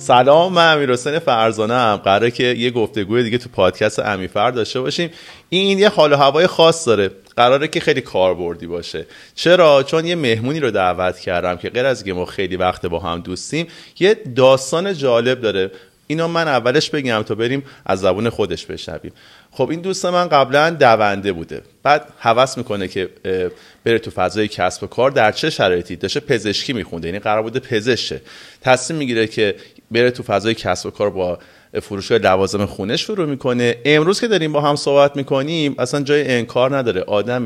سلام من امیر حسین فرزانه هم قراره که یه گفتگوی دیگه تو پادکست امیفر داشته باشیم. این یه حال و هوای خاص داره. قراره که خیلی کاربردی باشه. چرا؟ چون یه مهمونی رو دعوت کردم که غیر از اینکه ما خیلی وقت با هم دوستیم یه داستان جالب داره. اینو من اولش بگم تا بریم از زبون خودش بشنویم. خب این دوست من قبلا دونده بوده. بعد هوس می‌کنه که بره تو فضای کسب و کار در چه شرایطی؟ داشته پزشکی میخونده. یعنی قرار بوده پزشکه تصمیم می‌گیره که بره تو فضای کسب و کار با فروشگاه لوازم خونه شروع می‌کنه. امروز که داریم با هم صحبت می‌کنیم اصلا جای انکار نداره. آدم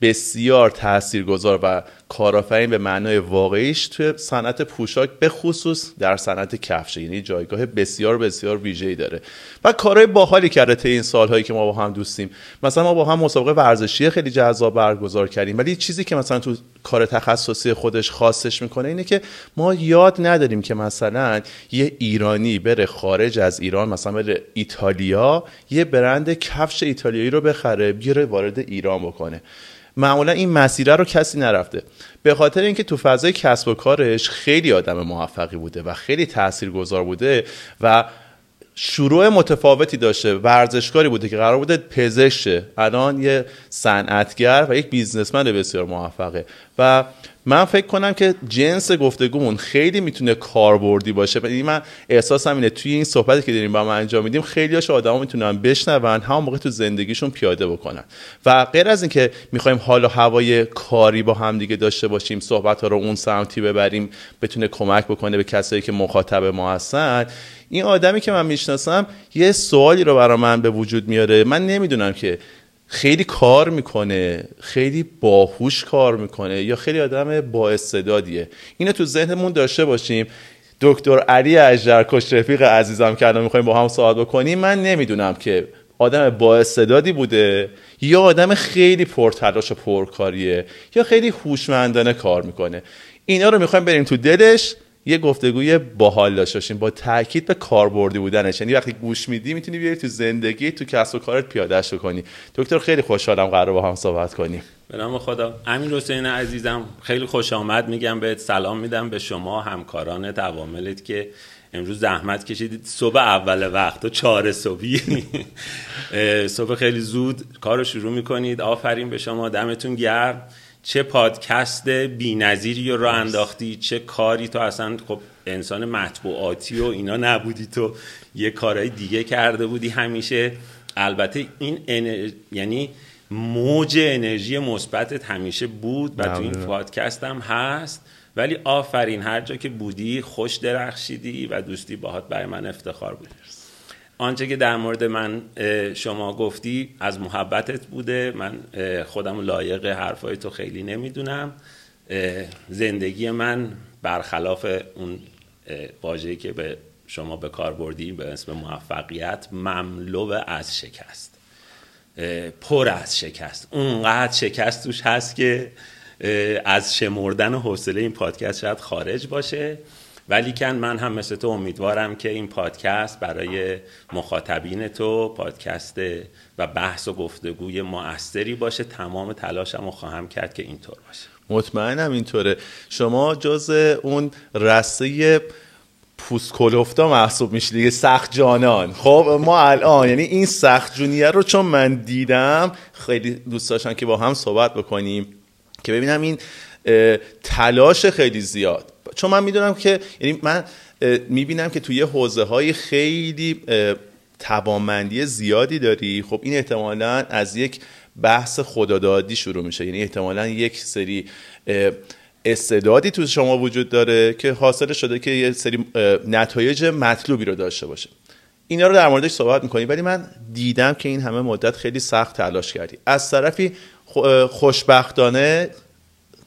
بسیار تاثیرگذار و کارآفرین به معنای واقعیش توی صنعت پوشاک به خصوص در صنعت کفش. یعنی جایگاه بسیار بسیار ویژه‌ای داره. و کارهای باحالی کرده طی این سالهایی که ما با هم دوستیم. مثلا ما با هم مسابقه ورزشی خیلی جذاب برگزار کردیم. ولی چیزی که مثلا تو کار تخصصی خودش خاصش می‌کنه اینه که ما یاد نداریم که مثلا یه ایرانی بره خارج از ایران مثلا بره ایتالیا یه برند کفش ایتالیایی رو بخره بیاره وارد ایران بکنه. معمولا این مسیره رو کسی نرفته. به خاطر اینکه تو فضای کسب و کارش خیلی آدم موفقی بوده و خیلی تاثیرگذار بوده و شروع متفاوتی داشته ورزشکاری بوده که قرار بوده پزشک الان یه صنعتگر و یک بیزنسمن بسیار موفقه. و من فکر کنم که جنس گفتگومون خیلی می‌تونه کاربردی باشه. یعنی من احساسم اینه توی این صحبتی که داریم با من انجام میدیم خیلی هاش آدما می‌تونن بشنون هم موقع تو زندگیشون پیاده بکنن. و غیر از اینکه می‌خوایم حال و هوای کاری با هم دیگه داشته باشیم صحبت ها رو اون سمتی ببریم بتونه کمک بکنه به کسایی که مخاطب ما هستن این آدمی که من می‌شناسم یه سوالی رو برای من به وجود میاره. من نمی‌دونم که خیلی کار می‌کنه خیلی باهوش کار می‌کنه یا خیلی آدم با استعدادیه. اینو تو ذهنمون داشته باشیم. دکتر علی اجرکش رفیق عزیزم که الان می‌خوایم با هم صحبت بکنیم من نمی‌دونم که آدم با استعدادی بوده یا آدم خیلی پرتلاش و پرکاریه یا خیلی هوشمندانه کار می‌کنه. اینا رو می‌خوایم بریم تو دلش. یه گفتگوی باحال داشته باشیم با تاکید به کاربردی بودنش. یعنی وقتی گوش میدی می‌تونی بیاری تو زندگی تو کسب و کارت پیادهش کنی دکتر خیلی خوشحالم قرار با هم صحبت کنیم. به نام خدا. امین حسین عزیزم خیلی خوش آمد. میگم بهت سلام میدم به شما همکاران عواملت که امروز زحمت کشیدید. صبح اول وقت و چهار صبحی. صبح خیلی زود کار رو شروع می‌کنید. آفرین به شما. دمتون گرم. چه پادکست نظیری رو انداختی چه کاری تو اصلا خب انسان مطبوعاتی و اینا نبودی تو یه کارهای دیگه کرده بودی همیشه. البته این یعنی موج انرژی مثبتت همیشه بود و تو این پادکست هم هست. ولی آفرین هر جا که بودی خوش درخشیدی و دوستی باهات برای من افتخار بود. آنچه که در مورد من شما گفتی از محبتت بوده. من خودم لایق حرفای تو خیلی نمی‌دونم. زندگی من برخلاف اون واژه‌ای که به شما به کار بردی به اسم موفقیت مملو از شکست. پر از شکست. اونقدر شکست توش هست که از شمردن حوصله این پادکست شاید خارج باشه. ولی کن من هم مثل تو امیدوارم که این پادکست برای مخاطبین تو پادکست و بحث و گفتگوی موثری باشه. تمام تلاشم رو خواهم کرد که اینطور باشه. مطمئنم اینطوره. شما جز اون رسته پوست محسوب میشه دیگه سخت جانان. خب ما الان یعنی این سخت جونیه رو چون من دیدم خیلی دوست داشتم که با هم صحبت بکنیم که ببینم این تلاش خیلی زیاد. چون من می‌دونم که یعنی من می‌بینم که توی حوزه های خیلی توانمندی زیادی داری. خب این احتمالا از یک بحث خدادادی شروع میشه. یعنی احتمالا یک سری استعدادی تو شما وجود داره که حاصل شده که یه سری نتایج مطلوبی رو داشته باشه. اینا رو در موردش صحبت می‌کنیم. ولی من دیدم که این همه مدت خیلی سخت تلاش کردی. از طرفی خوشبختانه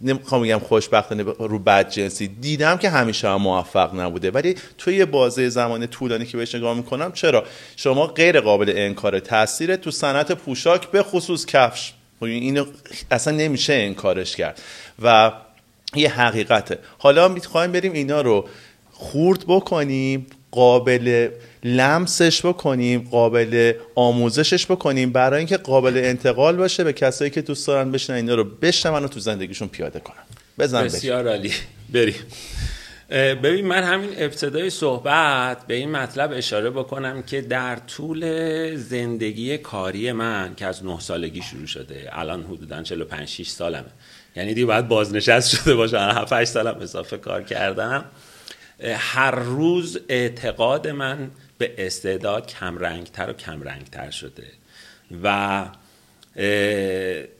نمی‌خوام بگم خوشبختانه رو بد جنسی. دیدم که همیشه هم موفق نبوده. ولی توی یه بازه زمان طولانی که بهش نگاه می‌کنم چرا؟ شما غیر قابل انکار تاثیر تو صنعت پوشاک به خصوص کفش. خب اینو اصلا نمیشه انکارش کرد. و یه حقیقته. حالا می‌خوایم بریم اینا رو خورد بکنیم. قابل لمسش بکنیم قابل آموزشش بکنیم برای اینکه قابل انتقال باشه به کسایی که دوست دارن بشنن اینا رو بشنون و تو زندگیشون پیاده کنن. بزن بسیار عالی. بریم. ببین من همین ابتدای صحبت به این مطلب اشاره بکنم که در طول زندگی کاری من که از نه سالگی شروع شده الان حدودا 45 6 سالمه. یعنی دیگه باید بازنشست شده باشم 7 8 سالم اضافه کار کردم. هر روز اعتقاد من به استعداد کمرنگتر و کمرنگتر شده و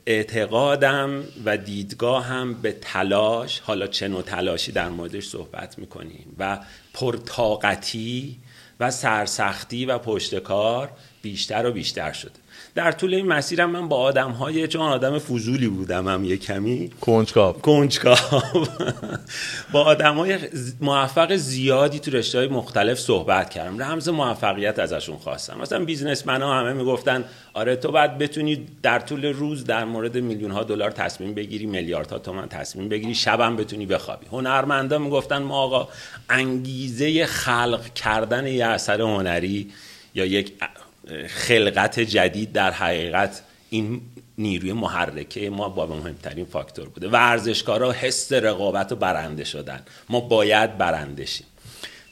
اعتقادم و دیدگاهم به تلاش حالا چه نوع تلاشی در موردش صحبت می‌کنیم و پرتاقتی و سرسختی و پشتکار بیشتر و بیشتر شده. در طول این مسیرم من با آدم های چون آدم فضولی بودم هم یه کمی. کنجکاو. کنجکاو. با آدم های موفق زیادی تو رشته های مختلف صحبت کردم. رمز موفقیت ازشون خواستم. مثلا بیزنسمن ها همه می‌گفتن آره تو باید بتونی در طول روز در مورد میلیون ها دلار تصمیم بگیری میلیاردها تومن تصمیم بگیری شبم بتونی بخوابی. هنرمندا می‌گفتن ما آقا انگیزه خلق کردن یه اثر هنری یا یک خلقت جدید در حقیقت این نیروی محرکه ما با مهمترین فاکتور بوده ورزشکارا حس رقابت و برنده شدن. ما باید برنده شیم.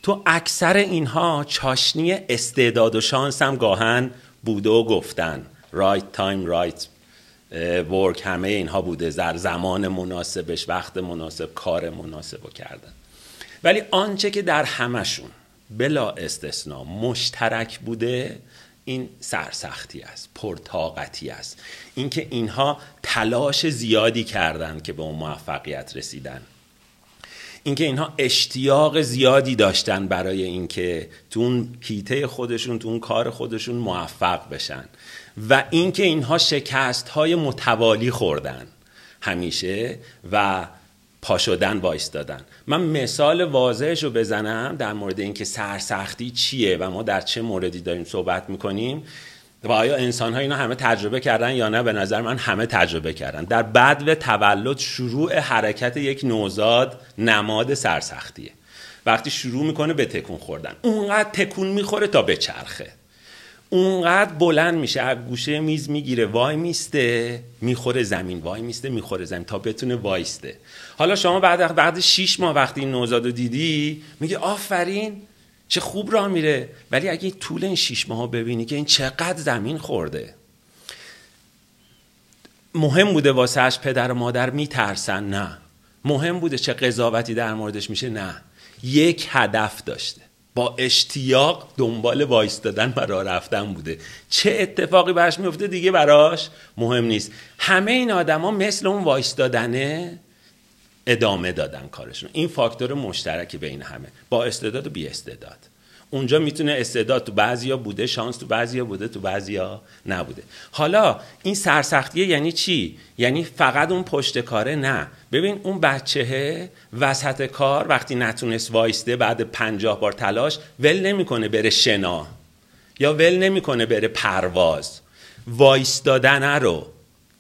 تو اکثر اینها چاشنی استعداد و شانس هم گاهن بوده و گفتن. right time right work همه اینها بوده. در زمان مناسبش وقت مناسب کار مناسب رو کردن. ولی آنچه که در همشون بلا استثنا مشترک بوده این سرسختی است پرطاقتی است. اینکه اینها تلاش زیادی کردند که به اون موفقیت رسیدن. اینکه اینها اشتیاق زیادی داشتن برای اینکه تو اون کیته خودشون تو اون کار خودشون موفق بشن. و اینکه اینها شکست های متوالی خوردن همیشه و پا شدن وایستادن. من مثال واضحش رو بزنم در مورد اینکه سرسختی چیه و ما در چه موردی داریم صحبت می‌کنیم. و آیا انسان ها اینا همه تجربه کردن یا نه؟ به نظر من همه تجربه کردن. در بعد و تولد شروع حرکت یک نوزاد نماد سرسختیه. وقتی شروع می‌کنه به تکون خوردن. اونقدر تکون می‌خوره تا به چرخه اونقدر بلند میشه از گوشه میز می‌گیره وای میسته می‌خوره زمین وای میسته می‌خوره زمین تا بتونه وایسته. حالا شما بعد بعد 6 ماه وقتی این نوزاد دیدی میگه آفرین چه خوب راه میره. ولی اگه طول این 6 ماه ببینی که این چقدر زمین خورده. مهم بوده واسهش پدر و مادر میترسن؟ نه. مهم بوده چه قضاوتی در موردش میشه؟ نه. یک هدف داشته. با اشتیاق دنبال وایستادن و راه رفتن بوده. چه اتفاقی براش میفته دیگه براش مهم نیست. همه این آدما مثل اون وایستادنه ادامه دادن کارشون. این فاکتور مشترکی بین همه. با استعداد و بی استعداد اونجا می‌تونه استعداد تو بعضیا بوده شانس تو بعضیا بوده تو بعضیا نبوده. حالا این سرسختیه یعنی چی؟ یعنی فقط اون پشت کاره نه. ببین اون بچهه وسط کار وقتی نتونست وایسته بعد پنجاه بار تلاش ول نمی‌کنه بره شنا. یا ول نمی‌کنه بره پرواز. وایستادن رو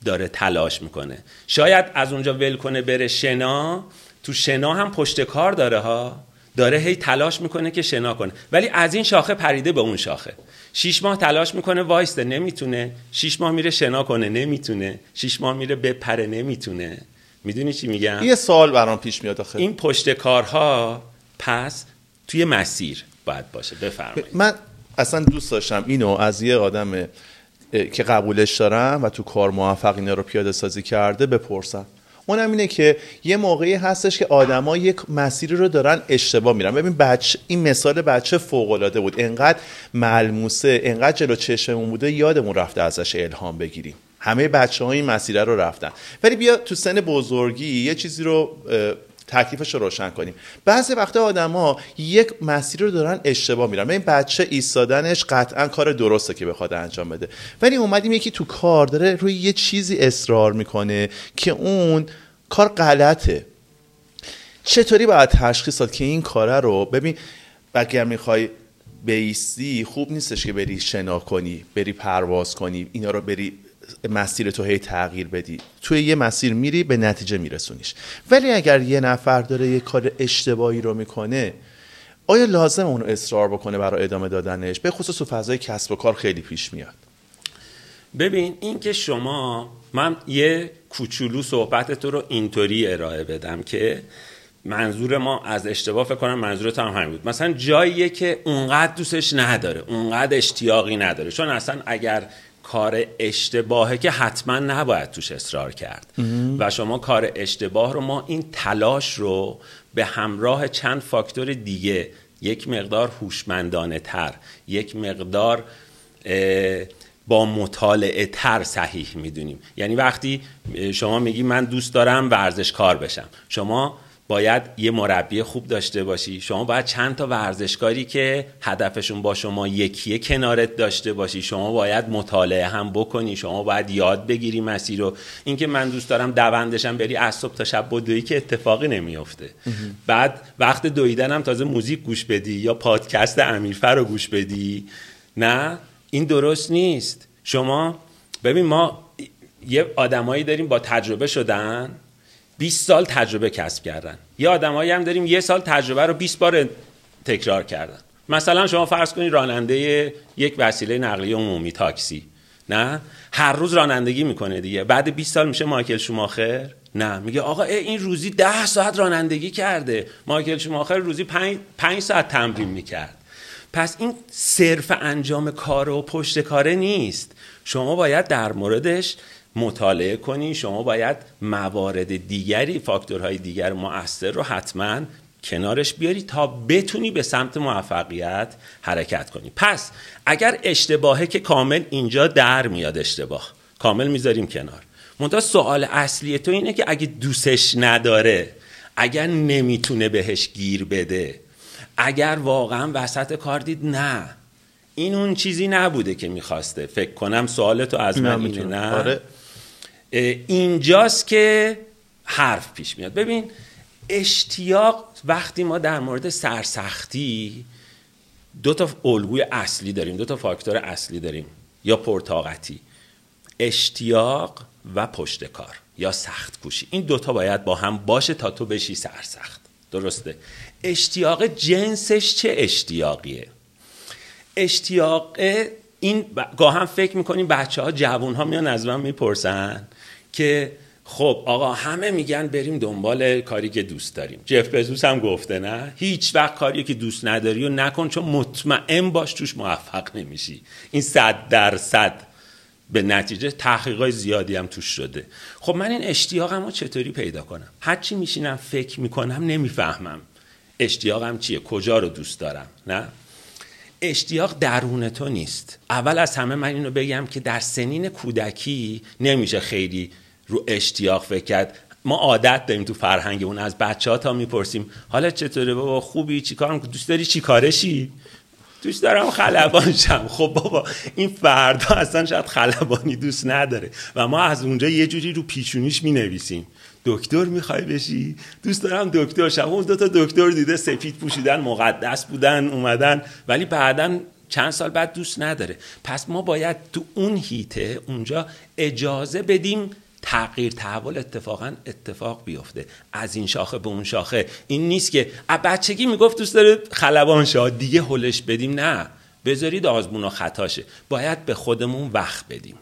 داره تلاش می‌کنه. شاید از اونجا ول کنه بره شنا. تو شنا هم پشت کار داره ها. داره هی تلاش می‌کنه که شنا کنه. ولی از این شاخه پریده به اون شاخه. شیش ماه تلاش می‌کنه وایسته نمی‌تونه. شیش ماه میره شنا کنه نمی‌تونه. شیش ماه میره بپره نمی‌تونه. می‌دونی چی میگم؟ یه سال برام پیش میاد آخه. این پشت کارها پس توی مسیر باید باشه. بفرمایید. من اصلا دوست داشتم اینو از یه آدم که قبولش دارم و تو کار موفق اینا رو پیاده سازی کرده بپرسم. اونم اینه که یه موقعی هستش که آدما یک مسیری رو دارن اشتباه میرن. ببین بچه این مثال بچه فوق العاده بود. انقدر ملموسه انقدر جلو چشممون بوده یادمون رفته ازش الهام بگیریم. همه بچه ها این مسیر رو رفتن. ولی بیا تو سن بزرگی یه چیزی رو تکلیفش رو روشن کنیم. بعضی وقتا آدما یک مسیر رو دارن اشتباه میرن. این بچه ایستادنش قطعا کار درسته که بخواد انجام بده. ولی اومدیم یکی تو کار داره روی یه چیزی اصرار می‌کنه که اون کار غلطه. چطوری باید تشخیص داد که این کاره رو ببین اگر می‌خوای بیستی خوب نیستش که بری شنا کنی بری پرواز کنی اینا رو بری مسیر تو هی تغییر بدی. توی یه مسیر میری به نتیجه میرسونیش. ولی اگر یه نفر داره یه کار اشتباهی رو می‌کنه آیا لازم اونو اصرار بکنه برای ادامه دادنش؟ به خصوص تو فضای کسب و کار خیلی پیش میاد. ببین این که شما من یه کوچولو صحبت تو رو اینطوری ارائه بدم که منظور ما از اشتباه فکر کنم منظور تو هم همین بود. مثلا جاییه که اونقدر دوستش نداره اونقدر اشتیاقی نداره. چون اصلا اگر کار اشتباهه که حتما نباید توش اصرار کرد. و شما کار اشتباه رو ما این تلاش رو به همراه چند فاکتور دیگه یک مقدار هوشمندانه تر یک مقدار با مطالعه تر صحیح می‌دونیم. یعنی وقتی شما میگی من دوست دارم ورزشکار بشم. شما باید یه مربی خوب داشته باشی. شما باید چند تا ورزشکاری که هدفشون با شما یکیه کنارت داشته باشی. شما باید مطالعه هم بکنی. شما باید یاد بگیری مسیر رو. اینکه من دوست دارم دوندشم بری از صبح تا شب بدوی که اتفاقی نمیافته. بعد وقت دویدن تازه موزیک گوش بدی یا پادکست امیرفر رو گوش بدی. نه این درست نیست. شما ببین ما یه آدمایی داریم با تجربه شدن. 20 سال تجربه کسب کردن. یه آدمایی هم داریم یه سال تجربه رو 20 بار تکرار کردن. مثلا شما فرض کنید راننده یک وسیله نقلیه عمومی تاکسی. نه؟ هر روز رانندگی می‌کنه دیگه. بعد 20 سال میشه مایکل شوماخر؟ نه. میگه آقا این روزی 10 ساعت رانندگی کرده. مایکل شوماخر روزی 5 5 ساعت تمرین می‌کرد. پس این صرف انجام کار و پشت کاره نیست. شما باید در موردش مطالعه کنی شما باید موارد دیگری فاکتورهای دیگر مؤثر رو حتما کنارش بیاری تا بتونی به سمت موفقیت حرکت کنی. پس اگر اشتباهه که کامل اینجا در میاد اشتباه. کامل می‌ذاریم کنار. منتها سوال اصلی تو اینه که اگه دوستش نداره اگر نمی‌تونه بهش گیر بده اگر واقعا وسط کار دید نه. این اون چیزی نبوده که می‌خواسته. فکر کنم سوالتو از من اینه نه؟ آره. اینجاست که حرف پیش میاد. ببین اشتیاق وقتی ما در مورد سرسختی دو تا الگوی اصلی داریم دو تا فاکتور اصلی داریم یا پرتاقتی اشتیاق و پشت کار یا سخت کوشی این دوتا باید با هم باشه تا تو بشی سرسخت. درسته؟ اشتیاق جنسش چه اشتیاقیه؟ اشتیاق این گاه هم فکر می‌کنیم بچه ها جوون ها میان از من می‌پرسن. که خب آقا همه میگن بریم دنبال کاری که دوست داریم. جف بزوس هم گفته نه؟ هیچ وقت کاری که دوست نداری و نکن چون مطمئن باش توش موفق نمیشی. این صد درصد به نتیجه تحقیقات زیادی هم توش شده. خب من این اشتیاقم رو چطوری پیدا کنم؟ هرچی میشینم فکر می‌کنم نمی‌فهمم. اشتیاقم چیه؟ کجا رو دوست دارم؟ نه؟ اشتیاق درون تو نیست. اول از همه من اینو بگم که در سنین کودکی نمیشه خیلی رو اشتیاق فکر کرد. ما عادت داریم تو فرهنگ اون از بچه ها تا می‌پرسیم حالا چطوره بابا؟ خوبی؟ چیکار دوست داری چیکارشی؟ دوست دارم خلبان شم خب بابا این فردا اصلا شاید خلبانی دوست نداره. و ما از اونجا یه جوری رو پیشونیش می نویسیم دکتر می‌خوای بشی؟ دوست دارم دکتر شم. اون دو تا دکتر دیده سفید پوشیدن مقدس بودن اومدن. ولی بعدا چند سال بعد دوست نداره. پس ما باید تو اون هیته اونجا اجازه بدیم تغییر تحول اتفاقا اتفاق بیفته. از این شاخه به اون شاخه. این نیست که بچگی می‌گفت دوست داره خلبان شاد دیگه هلش بدیم. نه. بذارید آزمون و خطاشه. باید به خودمون وقت بدیم.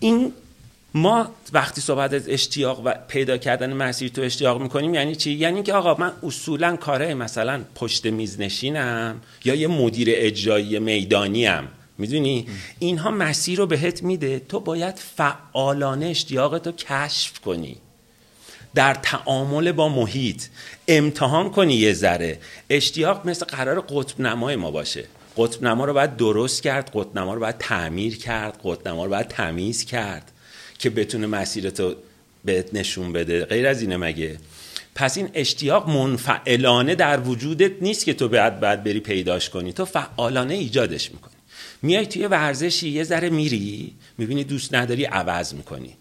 این ما وقتی صحبت از اشتیاق و پیدا کردن مسیر تو اشتیاق می‌کنیم یعنی چی؟ یعنی که آقا من اصولا کاره مثلا پشت میز نشینم یا یه مدیر اجرایی می‌دانیم. می‌دونی؟ اینها مسیر رو بهت میده. تو باید فعالانه اشتیاقتو کشف کنی. در تعامل با محیط. امتحان کنی یه ذره. اشتیاق مثل قرار قطب نمای ما باشه. قطب نما رو باید درست کرد قطب نما رو باید تعمیر کرد قطب نما رو باید تمیز کرد که بتونه مسیرتو بهت نشون بده. غیر از اینه مگه؟ پس این اشتیاق منفعلانه در وجودت نیست که تو باید بعد بری پیداش کنی. تو فعالانه ایجادش می‌کنی. میای توی ورزشی یه ذره میری می‌بینی دوست نداری عوض می‌کنی.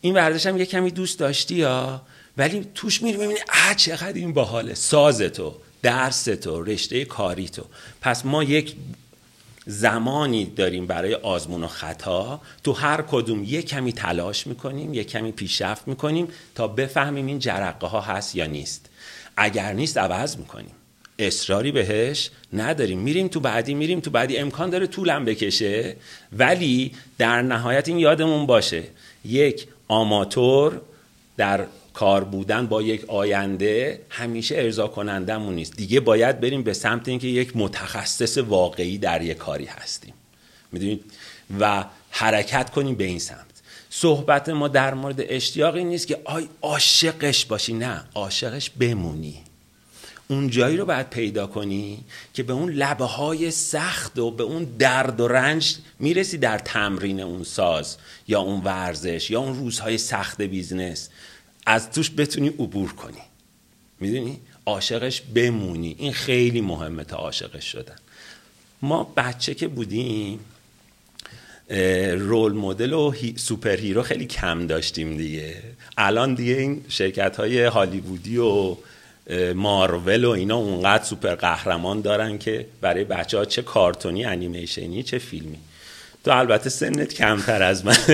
این ورزش هم یه کمی دوست داشتی یا؟ ولی توش میری می‌بینی اه چقدر این باحاله ساز تو درس تو رشته کاری تو. پس ما یک زمانی داریم برای آزمون و خطا. تو هر کدوم یه کمی تلاش می‌کنیم یه کمی پیشرفت می‌کنیم تا بفهمیم این جرقه ها هست یا نیست. اگر نیست عوض می‌کنیم. اصراری بهش نداریم. میریم تو بعدی میریم تو بعدی. امکان داره طولم بکشه ولی در نهایت این یادمون باشه. یک آماتور در کار بودن با یک آینده همیشه ارضا کنندمون نیست. دیگه باید بریم به سمت اینکه یک متخصص واقعی در یک کاری هستیم. می‌دونید؟ و حرکت کنیم به این سمت. صحبت ما در مورد اشتیاقی نیست که آی عاشقش باشی. نه عاشقش بمونی. اون جایی رو باید پیدا کنی که به اون لبه های سخت و به اون درد و رنج می‌رسی در تمرین اون ساز یا اون ورزش یا اون روزهای سخت business. از توش بتونی عبور کنی. می‌دونی؟ عاشقش بمونی. این خیلی مهمه تا عاشقش شدن. ما بچه که بودیم role model و super hero خیلی کم داشتیم دیگه. الان دیگه این شرکت های هالیوودی و مارول و اینا اونقدر سوپر قهرمان دارن که برای بچه ها چه کارتونی انیمیشنی چه فیلمی. تو البته سنت کمتر از من.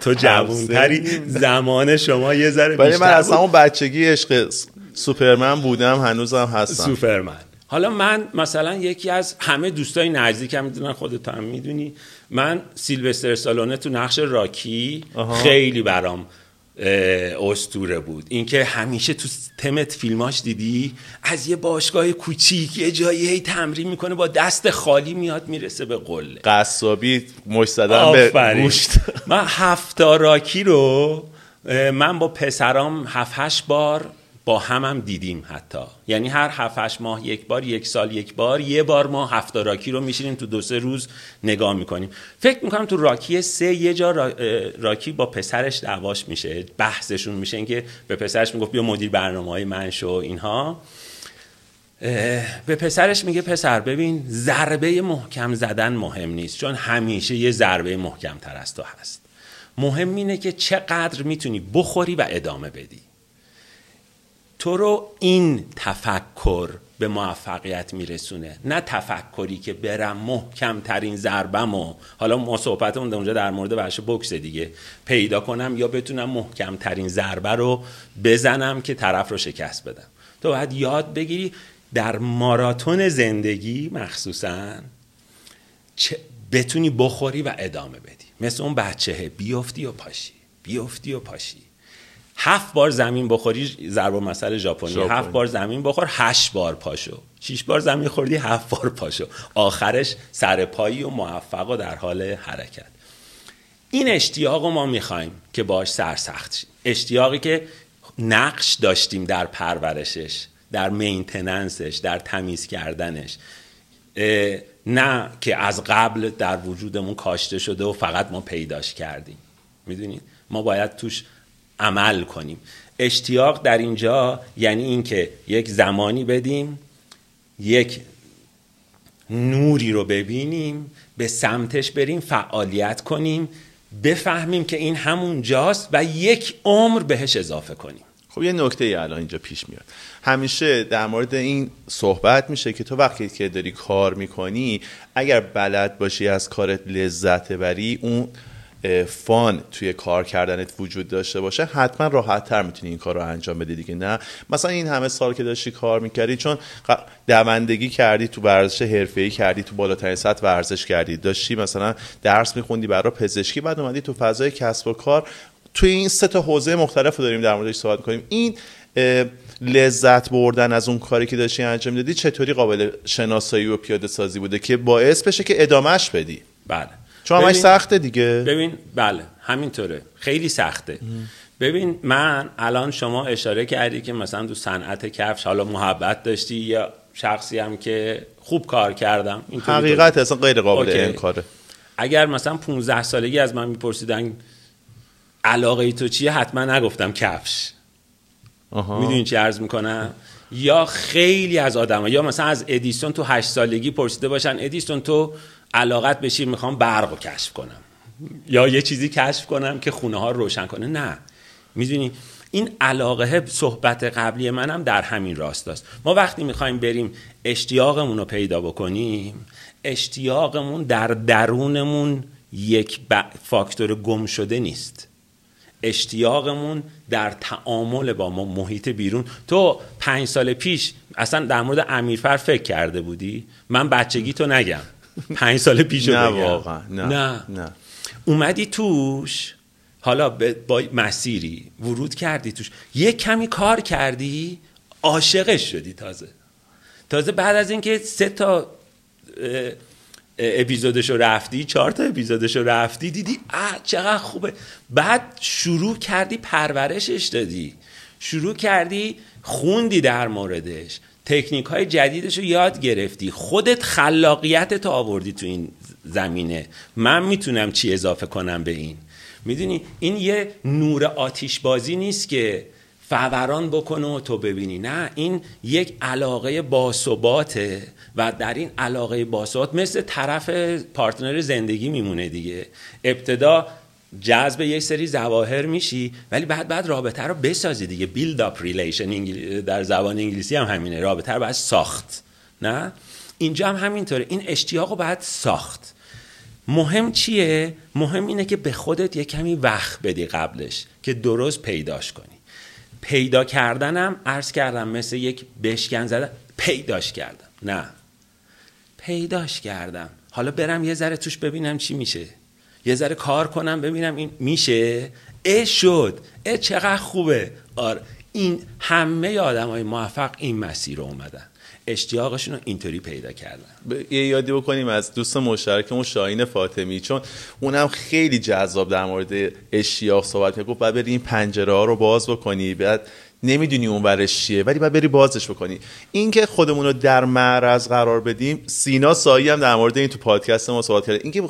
تو جوانتری. زمان شما یه ذره بیشتر من از همون بچگی عشق سوپرمن بودم هنوزم هستم. سوپرمن. حالا من مثلا یکی از همه دوستای نزدیکم می‌دونن خودت هم می‌دونی من سیلوستر سالونه تو نقش راکی خیلی برام استوره بود. اینکه همیشه تو تمت فیلماش دیدی؟ از یه باشگاه کوچیک یه جایی هی تمرین می‌کنه با دست خالی میاد می‌رسه به قله. قصابی مش زدن به گوشت. من هفتا راکی رو من با پسرام هفت هشت بار با هم هم دیدیم حتی. یعنی هر هفت ماه یک بار یک سال یک بار یه بار ما هفته راکی رو میشینیم تو دو سه روز نگاه می‌کنیم. فکر می‌کنم تو راکی سه یه جا راکی با پسرش دعواش میشه بحثشون میشه. اینکه به پسرش می‌گفت بیا مدیر برنامه های من شو اینها. به پسرش میگه پسر ببین ضربه محکم زدن مهم نیست چون همیشه یه ضربه محکم تر از تو هست. مهم اینه که چقدر می‌تونی بخوری و ادامه بدی. تو رو این تفکر به موفقیت میرسونه. نه تفکری که برم محکم ترین ضربم و حالا ما صحبتمون اونجا در مورد بخش بکس دیگه. پیدا کنم یا بتونم محکم ترین ضربه رو بزنم که طرف رو شکست بدم. تو باید یاد بگیری در ماراتون زندگی مخصوصا بتونی بخوری و ادامه بدی. مثل اون بچه بیفتی و پاشی. بیفتی و پاشی. هفت بار زمین بخوری ضرب مسئله ژاپنی. هفت بار زمین بخور هشت بار پاشو. شیش بار زمین خوردی هفت بار پاشو. آخرش سر پایی و موفق و در حال حرکت. این اشتیاق رو ما می‌خوایم که باش سرسخت شیم. اشتیاقی که نقش داشتیم در پرورشش در مینتننسش در تمیز کردنش. نه که از قبل در وجودمون کاشته شده و فقط ما پیداش کردیم. می‌دونید؟ ما باید توش عمل کنیم. اشتیاق در اینجا یعنی اینکه یک زمانی بدیم یک نوری رو ببینیم به سمتش بریم فعالیت کنیم بفهمیم که این همون جاست و یک عمر بهش اضافه کنیم. خب یه نکته ای الان اینجا پیش میاد. همیشه در مورد این صحبت میشه که تو وقتی که داری کار می‌کنی اگر بلد باشی از کارت لذت بری اون فان توی کار کردنت وجود داشته باشه حتما راحت تر می‌تونی این کار رو انجام بدی دیگه نه؟ مثلا این همه سال که داشتی کار می‌کردی چون دوندگی کردی تو ورزش حرفه‌ای کردی تو بالاترین سطح ورزش کردی داشتی مثلا درس میخوندی برای پزشکی بعد اومدی تو فضای کسب و کار توی این سه تا حوزه مختلف داریم در موردش صحبت کنیم این لذت بردن از اون کاری که داشتی انجام دادی چطوری قابل شناسایی و پیاده سازی بوده که باعث بشه که ادامهش بدی؟ بله. چون همش سخته دیگه. ببین بله همینطوره. خیلی سخته. ببین من الان شما اشاره کردی که مثلا تو صنعت کفش حالا محبت داشتی یا شخصی هم که خوب کار کردم حقیقت اصلا غیر قابل کاره. اگر مثلا 15 سالگی از من میپرسیدن علاقه ای تو چیه؟ حتما نگفتم کفش. می‌دونی چی عرض می‌کنم؟ یا خیلی از آدم یا مثلا از ادیسون تو هشت سالگی پرسیده باشن ادیسون تو علاقت بشی می‌خوام برق رو کشف کنم. یا یه چیزی کشف کنم که خونه ها رو روشن کنه. نه. می‌دونی این علاقه صحبت قبلی منم در همین راست است. ما وقتی می‌خوایم بریم اشتیاقمون رو پیدا بکنیم اشتیاقمون در درونمون یک فاکتور گم شده نیست. اشتیاقمون در تعامل با ما محیط بیرون. تو پنج سال پیش اصلا در مورد امیرفر فکر کرده بودی؟ من بچگی تو نگم. پنج سال پیش نه واقعا. نه. نه. اومدی توش حالا با مسیری ورود کردی توش. یک کمی کار کردی عاشقش شدی تازه. تازه بعد از اینکه سه تا اپیزودش رو رفتی چهار تا اپیزودش رو رفتی دیدی اه چقدر خوبه. بعد شروع کردی پرورشش دادی. شروع کردی خوندی در موردش. تکنیک های جدیدش رو یاد گرفتی. خودت خلاقیت تو آوردی تو این زمینه. من می‌تونم چی اضافه کنم به این؟ می‌دونی؟ این یه نور آتیش بازی نیست که فوران بکنه و تو ببینی. نه این یک علاقه باثباته و در این علاقه باثبات مثل طرف partner زندگی میمونه دیگه. ابتدا جذب یک سری ظواهر میشی ولی بعد بعد رابطه رو بسازی دیگه. build up relation در زبان انگلیسی هم همینه. رابطه رو باید ساخت. نه؟ اینجا هم همینطوره. این اشتیاق رو باید ساخت. مهم چیه؟ مهم اینه که به خودت یه کمی وقت بدی قبلش که درست پیداش کنی. پیدا کردنم عرض کردم مثل یک بشکن زدن. پیداش کردم. نه. پیداش کردم. حالا برم یه ذره توش ببینم چی میشه. یه ذره کار کنم ببینم این میشه؟ اه شد. اه چقدر خوبه. آره. این همه آدم های موفق این مسیر رو اومدن. اشتیاقشون رو اینطوری پیدا کردن. یه یادی بکنیم از دوست مشترکمون شاهین فاطمی چون اونم خیلی جذاب در مورد اشتیاق صحبت می‌گفت بعد بری این پنجره ها رو باز بکنی بعد نمی‌دونی اون ورش چیه ولی بعد بری بازش بکنی. اینکه خودمون رو در معرض قرار بدیم سینا سایی هم در مورد این تو پادکست ما صحبت کرده. اینکه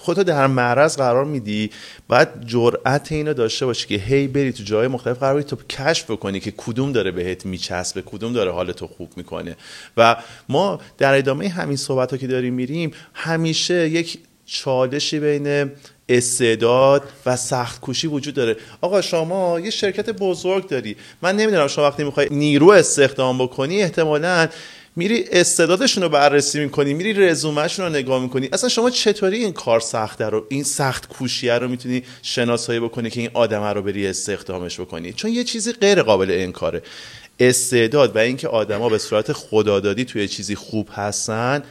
خودتو در معرض قرار میدی باید جرأت اینو داشته باشی که هی بری تو جای مختلف قرار بدی تو کشف بکنی که کدوم داره بهت میچسبه کدوم داره حالتو خوب می‌کنه. و ما در ادامه همین صحبت ها که داریم میریم همیشه یک چالشی بین استعداد و سخت کوشی وجود داره. آقا شما یه شرکت بزرگ داری. من نمی‌دونم شما وقتی می‌خوای نیرو استخدام بکنی احتمالاً میری استعدادشون رو بررسی می‌کنی میری رزومهشون رو نگاه می‌کنی. اصلا شما چطوری این کار سخته رو این سخت کوشیه رو می‌تونی شناسایی بکنی که این آدمه رو بری استخدامش بکنی؟ چون یه چیزی غیر قابل انکاره. استعداد و اینکه آدما به صورت خدادادی توی چیزی خوب هستن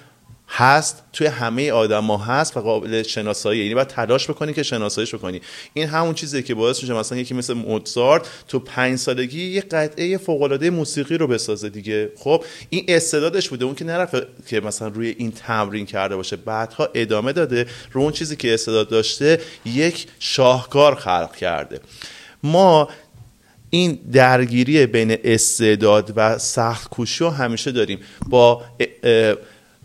هست توی همه آدما هست و قابل شناسایی. یعنی باید تلاش بکنی که شناساییش بکنی. این همون چیزیه که باعث میشه مثلا یکی مثل موزارت تو پنج سالگی یه قطعه فوق العاده موسیقی رو بسازه دیگه. خب این استعدادش بوده. اون که نرفت که مثلا روی این تمرین کرده باشه. بعدها ادامه داده. رو اون چیزی که استعداد داشته یک شاهکار خلق کرده. ما این درگیری بین استعداد و سخت کوشی رو همیشه داریم. با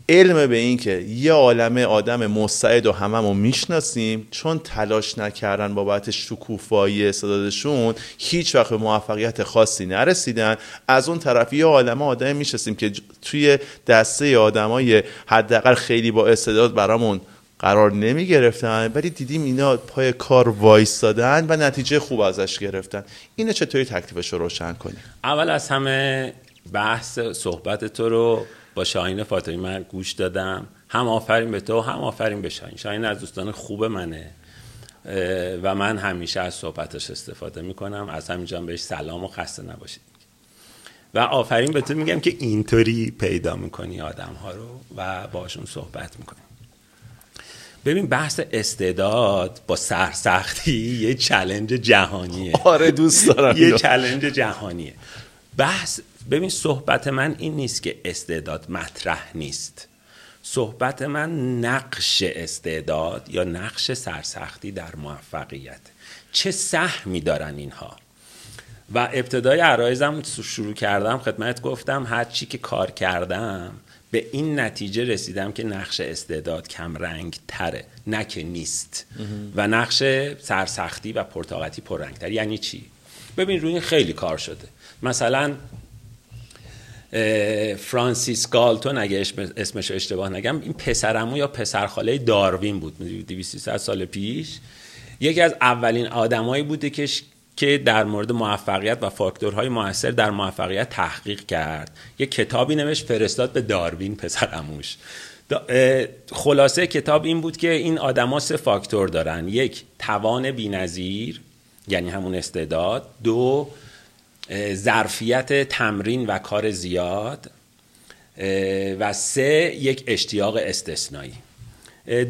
علم به این که یه عالمه آدم مستعد و هممون می‌شناسیم چون تلاش نکردن بابت شکوفایی استعدادشون هیچ وقت به موفقیت خاصی نرسیدن. از اون طرف یه عالمه آدم می‌شناسیم که توی دسته آدمای حداقل خیلی با استعداد برامون قرار نمی گرفتن ولی دیدیم اینا پای کار وایستادن و نتیجه خوب ازش گرفتن. اینه چطوری تکلیفش رو روشن کنیم؟ اول از همه بحث صحبت تو رو با شاهین فاطمی من گوش دادم. هم آفرین به تو هم آفرین به شاهین. شاهین از دوستان خوب منه. و من همیشه از صحبتش استفاده می‌کنم. از همینجا بهش سلام و خسته نباشید. و آفرین به تو میگم که اینطوری پیدا می‌کنی آدم ها رو و باشون صحبت می‌کنی. ببین بحث استعداد با سرسختی یه چلنج جهانیه. آره دوست دارم یه چلنج جهانیه. بحث ببین صحبت من این نیست که استعداد مطرح نیست. صحبت من نقش استعداد یا نقش سرسختی در موفقیت. چه سهمی دارن اینها؟ و ابتدای عرایزم شروع کردم خدمت گفتم هر چی که کار کردم به این نتیجه رسیدم که نقش استعداد کم رنگ تره نه که نیست. و نقش سرسختی و پرتاقتی پررنگ تر یعنی چی؟ ببین روی خیلی کار شده. مثلا فرانسیس گالتون اگه اسمش اشتباه نگم این پسرمو یا پسرخاله داروین بود 200 سال پیش. یکی از اولین آدمایی بوده که که در مورد موفقیت و فاکتورهای موثر در موفقیت تحقیق کرد. یه کتابی نوشت فرستاد به داروین پسرموش خلاصه کتاب این بود که این آدما سه فاکتور دارن. یک توان بینظیر یعنی همون استعداد. دو ظرفیت تمرین و کار زیاد و سه یک اشتیاق استثنایی.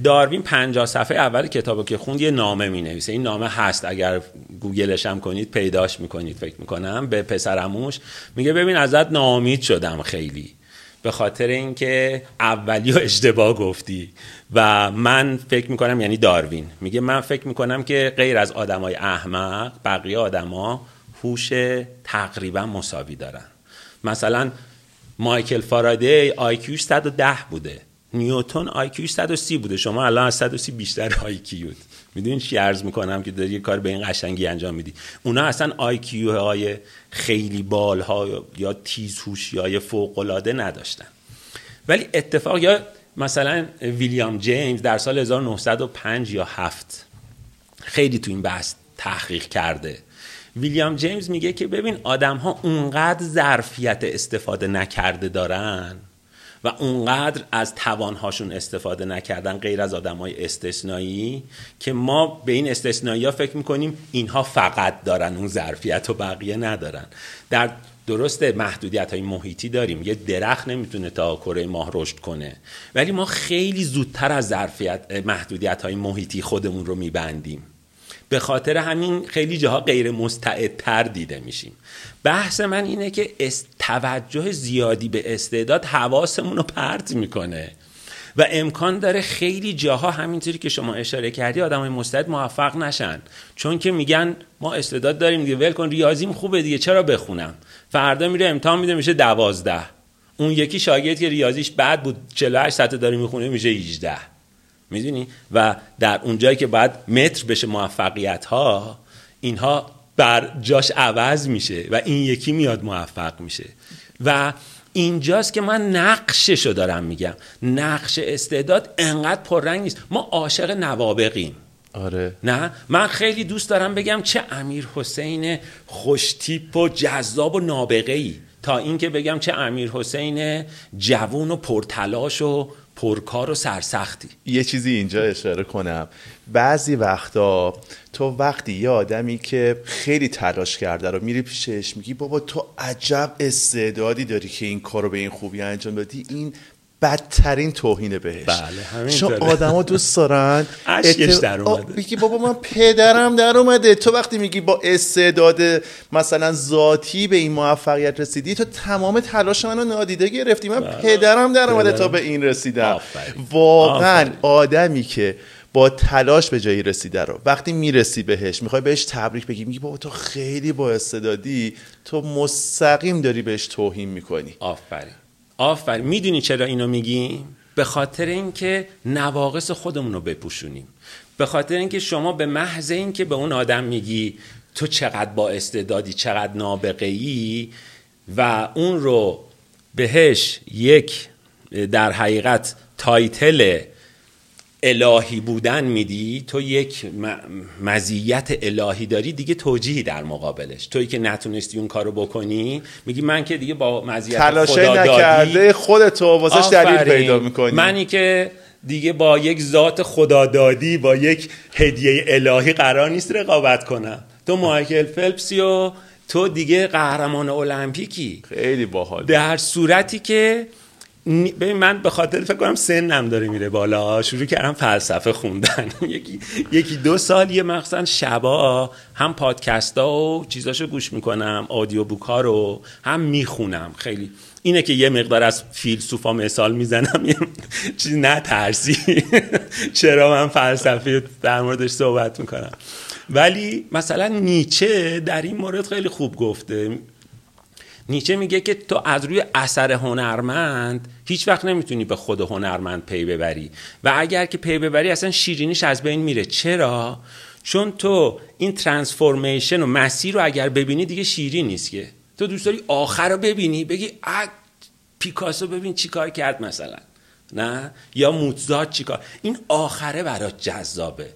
داروین 50 صفحه اول کتابو که خوند یه نامه می نویسه این نامه هست اگر گوگلش هم کنید پیداش می‌کنید فکر می‌کنم به پسرموش میگه ببین ازت ناامید شدم خیلی. به خاطر اینکه اولی و اشتباه گفتی. و من فکر می‌کنم یعنی داروین. میگه من فکر می‌کنم که غیر از آدمای احمق بقیه آدما هوش تقریبا مساوی دارن. مثلا مایکل فارادی آیکیوش 110 بوده. نیوتون آیکیوش 130 بوده. شما الان از 130 بیشتر آیکیوت می‌دونین چی عرض می‌کنم که داری یه کار به این قشنگی انجام میدی؟ اونا اصلا آیکیو های خیلی بال ها یا تیز هوشی های فوق العاده نداشتن. ولی اتفاق یا مثلا ویلیام جیمز در سال 1905 یا 7 خیلی تو این بحث تحقیق کرده. ویلیام جیمز میگه که ببین آدم ها اونقدر ظرفیت استفاده نکرده دارن و اونقدر از توانهاشون استفاده نکردن غیر از آدم های استثنایی که ما به این استثنایی ها فکر می‌کنیم اینها فقط دارن اون ظرفیت و بقیه ندارن. در درست محدودیت های محیطی داریم. یه درخت نمی‌تونه تا کره ماه رشد کنه. ولی ما خیلی زودتر از ظرفیت محدودیت های محیطی خودمون رو میبندیم. به خاطر همین خیلی جاها غیر مستعدتر دیده میشیم. بحث من اینه که توجه زیادی به استعداد حواسمون رو پرت می‌کنه. و امکان داره خیلی جاها همینطوری که شما اشاره کردی آدم های مستعد موفق نشن. چون که میگن ما استعداد داریم دیگه ول کن ریاضیم خوبه دیگه چرا بخونم؟ فردا میره امتحان میده میشه دوازده. اون یکی شاگرد که ریاضیش بد بود 48 ساعت داره می‌خونه میشه 18 می‌دونی؟ و در اونجایی که باید متر بشه موفقیت ها اینها بر جاش عوض میشه و این یکی میاد موفق میشه. و اینجاست که من نقششو دارم میگم. نقش استعداد انقدر پررنگ نیست. ما عاشق نوابقیم. آره. نه؟ من خیلی دوست دارم بگم چه امیر حسین خوشتیپ و جذاب و نابغه ای تا اینکه بگم چه امیر حسین جوون و پرتلاش و پرکار و سرسختی. یه چیزی اینجا اشاره کنم. بعضی وقتا تو وقتی یه آدمی که خیلی تلاش کرده رو میری پیشش میگی بابا تو عجب استعدادی داری که این کار رو به این خوبی انجام بدی. این بدترین توهین بهش. بله چون آدما دوست دارن. اشکش در اومده. میگی بابا من پدرم در اومده. تو وقتی میگی با استعداد مثلا ذاتی به این موفقیت رسیدی تو تمام تلاش منو نادیده گرفتی. من بله. پدرم در اومده. تا به این رسیدم. واقعا. آدمی که با تلاش به جایی رسیده رو وقتی می‌رسی بهش می‌خوای بهش تبریک بگی میگی بابا تو خیلی با استعدادی تو مستقیم داری بهش توهین می‌کنی. آفرین. آفرین. می‌دونی چرا اینو میگیم؟ به خاطر اینکه نواقص خودمون رو بپوشونیم. به خاطر اینکه شما به محض اینکه به اون آدم میگی تو چقدر با استعدادی چقدر نابغه ای و اون رو بهش یک در حقیقت title الهی بودن میدی تو یک مزیت الهی داری دیگه توجیهی در مقابلش. تویی که نتونستی اون کارو بکنی میگی من که دیگه با مزیت خدا دادی نکرده خودتو واسش دلیل. پیدا می‌کنی. منی که دیگه با یک ذات خدادادی با یک هدیه الهی قرار نیست رقابت کنم. تو مایکل فلپسی و تو دیگه قهرمان المپیکی. خیلی باحال. در صورتی که ببین من به خاطر فکر کنم سنم داره میره بالا. شروع کردم فلسفه خوندن. یکی یکی دو سال یه مخصوصا شبا هم پادکست ها و چیزاشو گوش می‌کنم آدیو بوک ها رو هم می‌خونم. خیلی اینه که یه مقدار از فیلسوفا مثال می‌زنم. یه چیز ترسی چرا من فلسفی در موردش صحبت می‌کنم؟ ولی مثلا نیچه در این مورد خیلی خوب گفته. نیچه میگه که تو از روی اثر هنرمند هیچ وقت نمی‌تونی به خود هنرمند پی ببری. و اگر که پی ببری اصلا شیرینیش از بین میره. چرا؟ چون تو این transformation و مسیر رو اگر ببینی دیگه شیرین نیست که. تو دوست داری آخر رو ببینی بگی اه پیکاسو ببین چی کار کرد مثلا. نه؟ یا موتزارت چیکار این آخره برات جذابه.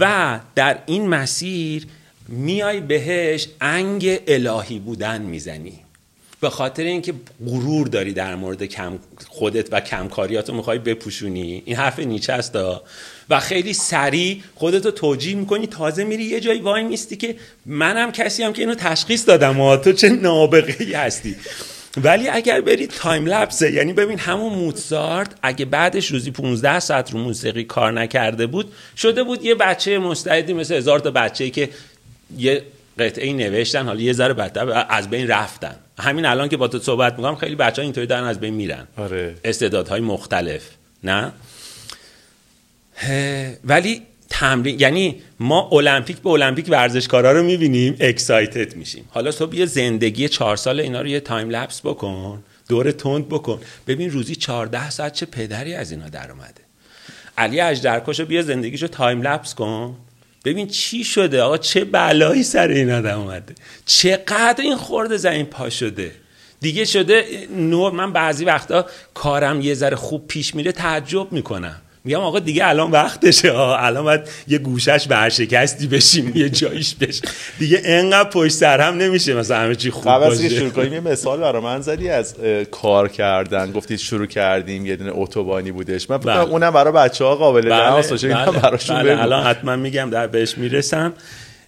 و در این مسیر میای بهش انگ الهی بودن می‌زنی. به خاطر اینکه غرور داری در مورد کم خودت و کمکاریاتو می‌خوای بپوشونی. این حرف نیچه است. و خیلی سریع خودتو توجیه می‌کنی تازه میری یه جایی وای میستی که منم کسی هم که اینو تشخیص دادم و تو چه نابغه هستی. ولی اگر برید تایم لپسه یعنی ببین همون موتسارت اگه بعدش روزی 15 ساعت رو موسیقی کار نکرده بود شده بود یه بچه مستعدی مثل هزار تا بچه که یه قطعه نوشتن حالا یه ذره بدتر از بین رفتن. همین الان که با تو صحبت می‌کنم خیلی بچه ها اینطوری دارن از بین میرن. آره. استعدادهای مختلف. نه؟ ولی تمرین یعنی ما المپیک به المپیک ورزشکارا رو می‌بینیم excited میشیم. حالا تو یه زندگی چهار سال اینا رو یه time lapse بکن دور تند بکن. ببین روزی 14 ساعت چه پدری از اینا در اومده. علی اژدرکش بیا زندگیشو time lapse کن. ببین چی شده؟ آقا چه بلایی سر این آدم اومده؟ چقدر این خورده زمین پا شده؟ دیگه شده نرم من بعضی وقتا کارم یه ذره خوب پیش میره تعجب می‌کنم. میگم آقا دیگه الان وقتشه الان باید یه گوشش برشکستی بشیم یه جاییش بشه دیگه انقدر پشت سر هم نمیشه مثلا همه چی خوب باشه شروع کنیم یه مثال برای من زدی از کار کردن گفتید شروع کردیم یه دونه اتوبانی بودش من بله. اونم برای بچه ها قابل بله. براشون بله. الان حتما میگم در بهش می‌رسم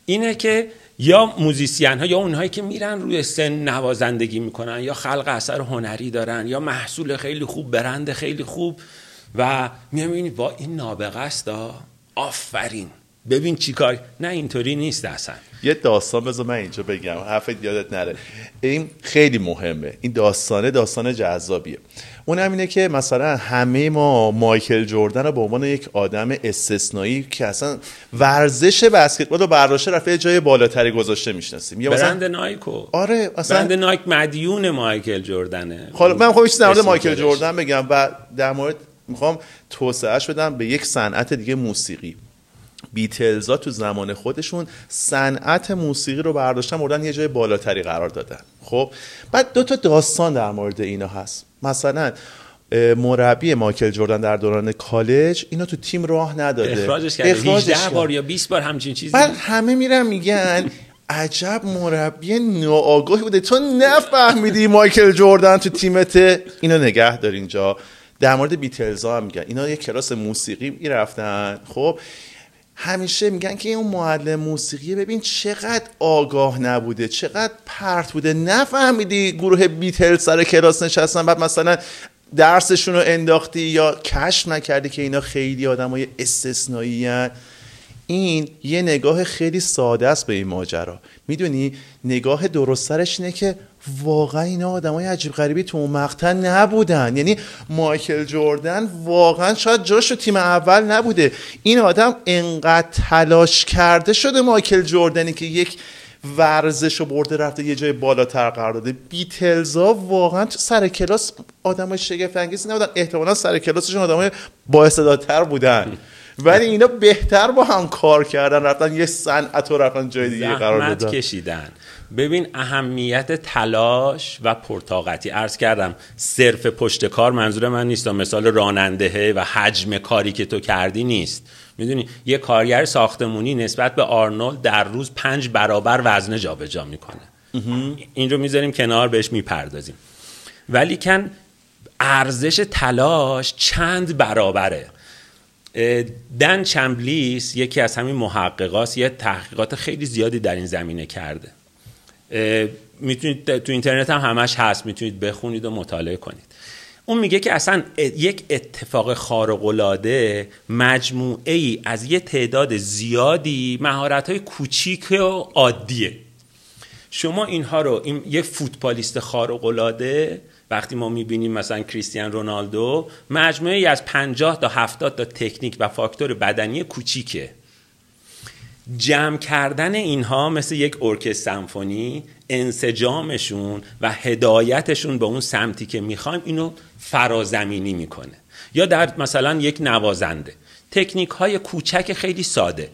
اینه که یا موزیسین ها یا اونهایی که میرن روی سن نوازندگی می‌کنن یا خلق اثر هنری دارن یا محصول خیلی خوب برند خیلی خوب و می‌بینی با این نابغه است آفرین. ببین چیکار نه اینطوری نیست اصلا. یه داستان بذار من اینجا بگم. حرفت یادت نره. این خیلی مهمه. این داستانه داستان جذابیه. اون هم اینه که مثلا همه ما مایکل جوردن رو به عنوان یک آدم استثنایی که اصلا ورزش بسکتبال رو برداشته رفته جای بالاتری گذاشته می‌شناسیم. یا برند نایکو. آره اصلا برند نایک مدیون مایکل جوردنه. حالا من خب در مورد مایکل جوردن بگم و در مورد می‌خوام توسعهش بدم به یک صنعت دیگه موسیقی. بیتلزا تو زمان خودشون صنعت موسیقی رو برداشتن مردن یه جای بالاتری قرار دادن. خب بعد دو تا داستان در مورد اینا هست. مثلا مربی مایکل جردن در دوران کالج اینو تو تیم راه نداده. اخراجش کرده. اخراجش بار یا 20 بار همچین چیزی. بعد همه میرن میگن عجب مربی ناآگاهی بوده. تو نفهمیدی مایکل جردن تو تیمت اینو نگه دار اینجا. در مورد بیتلز هم میگن. اینا یه کلاس موسیقی می‌رفتن. خب همیشه میگن که اون معلم موسیقی ببین چقدر آگاه نبوده چقدر پرت بوده. نفهمیدی گروه بیتل سر کلاس نشستن بعد مثلا درسشون رو انداختی یا کشف نکردی که اینا خیلی آدم های استثنایی این یه نگاه خیلی ساده است به این ماجرا. می‌دونی؟ نگاه درسترش اینه که واقعا اینا آدم های عجیب غریبی تو اون مقطع نبودن. یعنی مایکل جوردن واقعا شاید جاش تیم اول نبوده. این آدم انقدر تلاش کرده شده مایکل جوردنی که یک ورزش رو برده رفته یه جای بالاتر قرار داده. بیتلزا واقعا تو سر کلاس آدم های شگفت انگیزی نبودن. احتمالا سر کلاسشون آدم های بودن. ولی اینا بهتر با هم کار کردن رفتن یه صنعت رو رفتن جای دیگه قرار دادن کشیدن. ببین اهمیت تلاش و پرتاقتی عرض کردم صرف پشت کار منظور من نیست مثال راننده و حجم کاری که تو کردی نیست. می‌دونی؟ یه کارگر ساختمونی نسبت به آرنولد در روز پنج برابر وزن جابجا می‌کنه. این رو می‌ذاریم کنار بهش می‌پردازیم. ولی کن ارزش تلاش چند برابره؟ دن چمبلیس یکی از همین محققاست یه تحقیقات خیلی زیادی در این زمینه کرده. می‌تونید تو اینترنت هم همش هست می‌تونید بخونید و مطالعه کنید. اون میگه که اصلا یک اتفاق خارق‌العاده مجموعه ای از یه تعداد زیادی مهارت های کوچیک و عادیه. شما اینها رو این یک فوتبالیست خارق‌العاده وقتی ما می‌بینیم مثلا کریستیان رونالدو مجموعه ای از 50 تا 70 تا تکنیک و فاکتور بدنی کوچیکه. جمع کردن اینها مثل یک ارکستر سمفونی انسجامشون و هدایتشون به اون سمتی که می‌خوایم اینو فرازمینی می‌کنه. یا در مثلا یک نوازنده. تکنیک های کوچک خیلی ساده.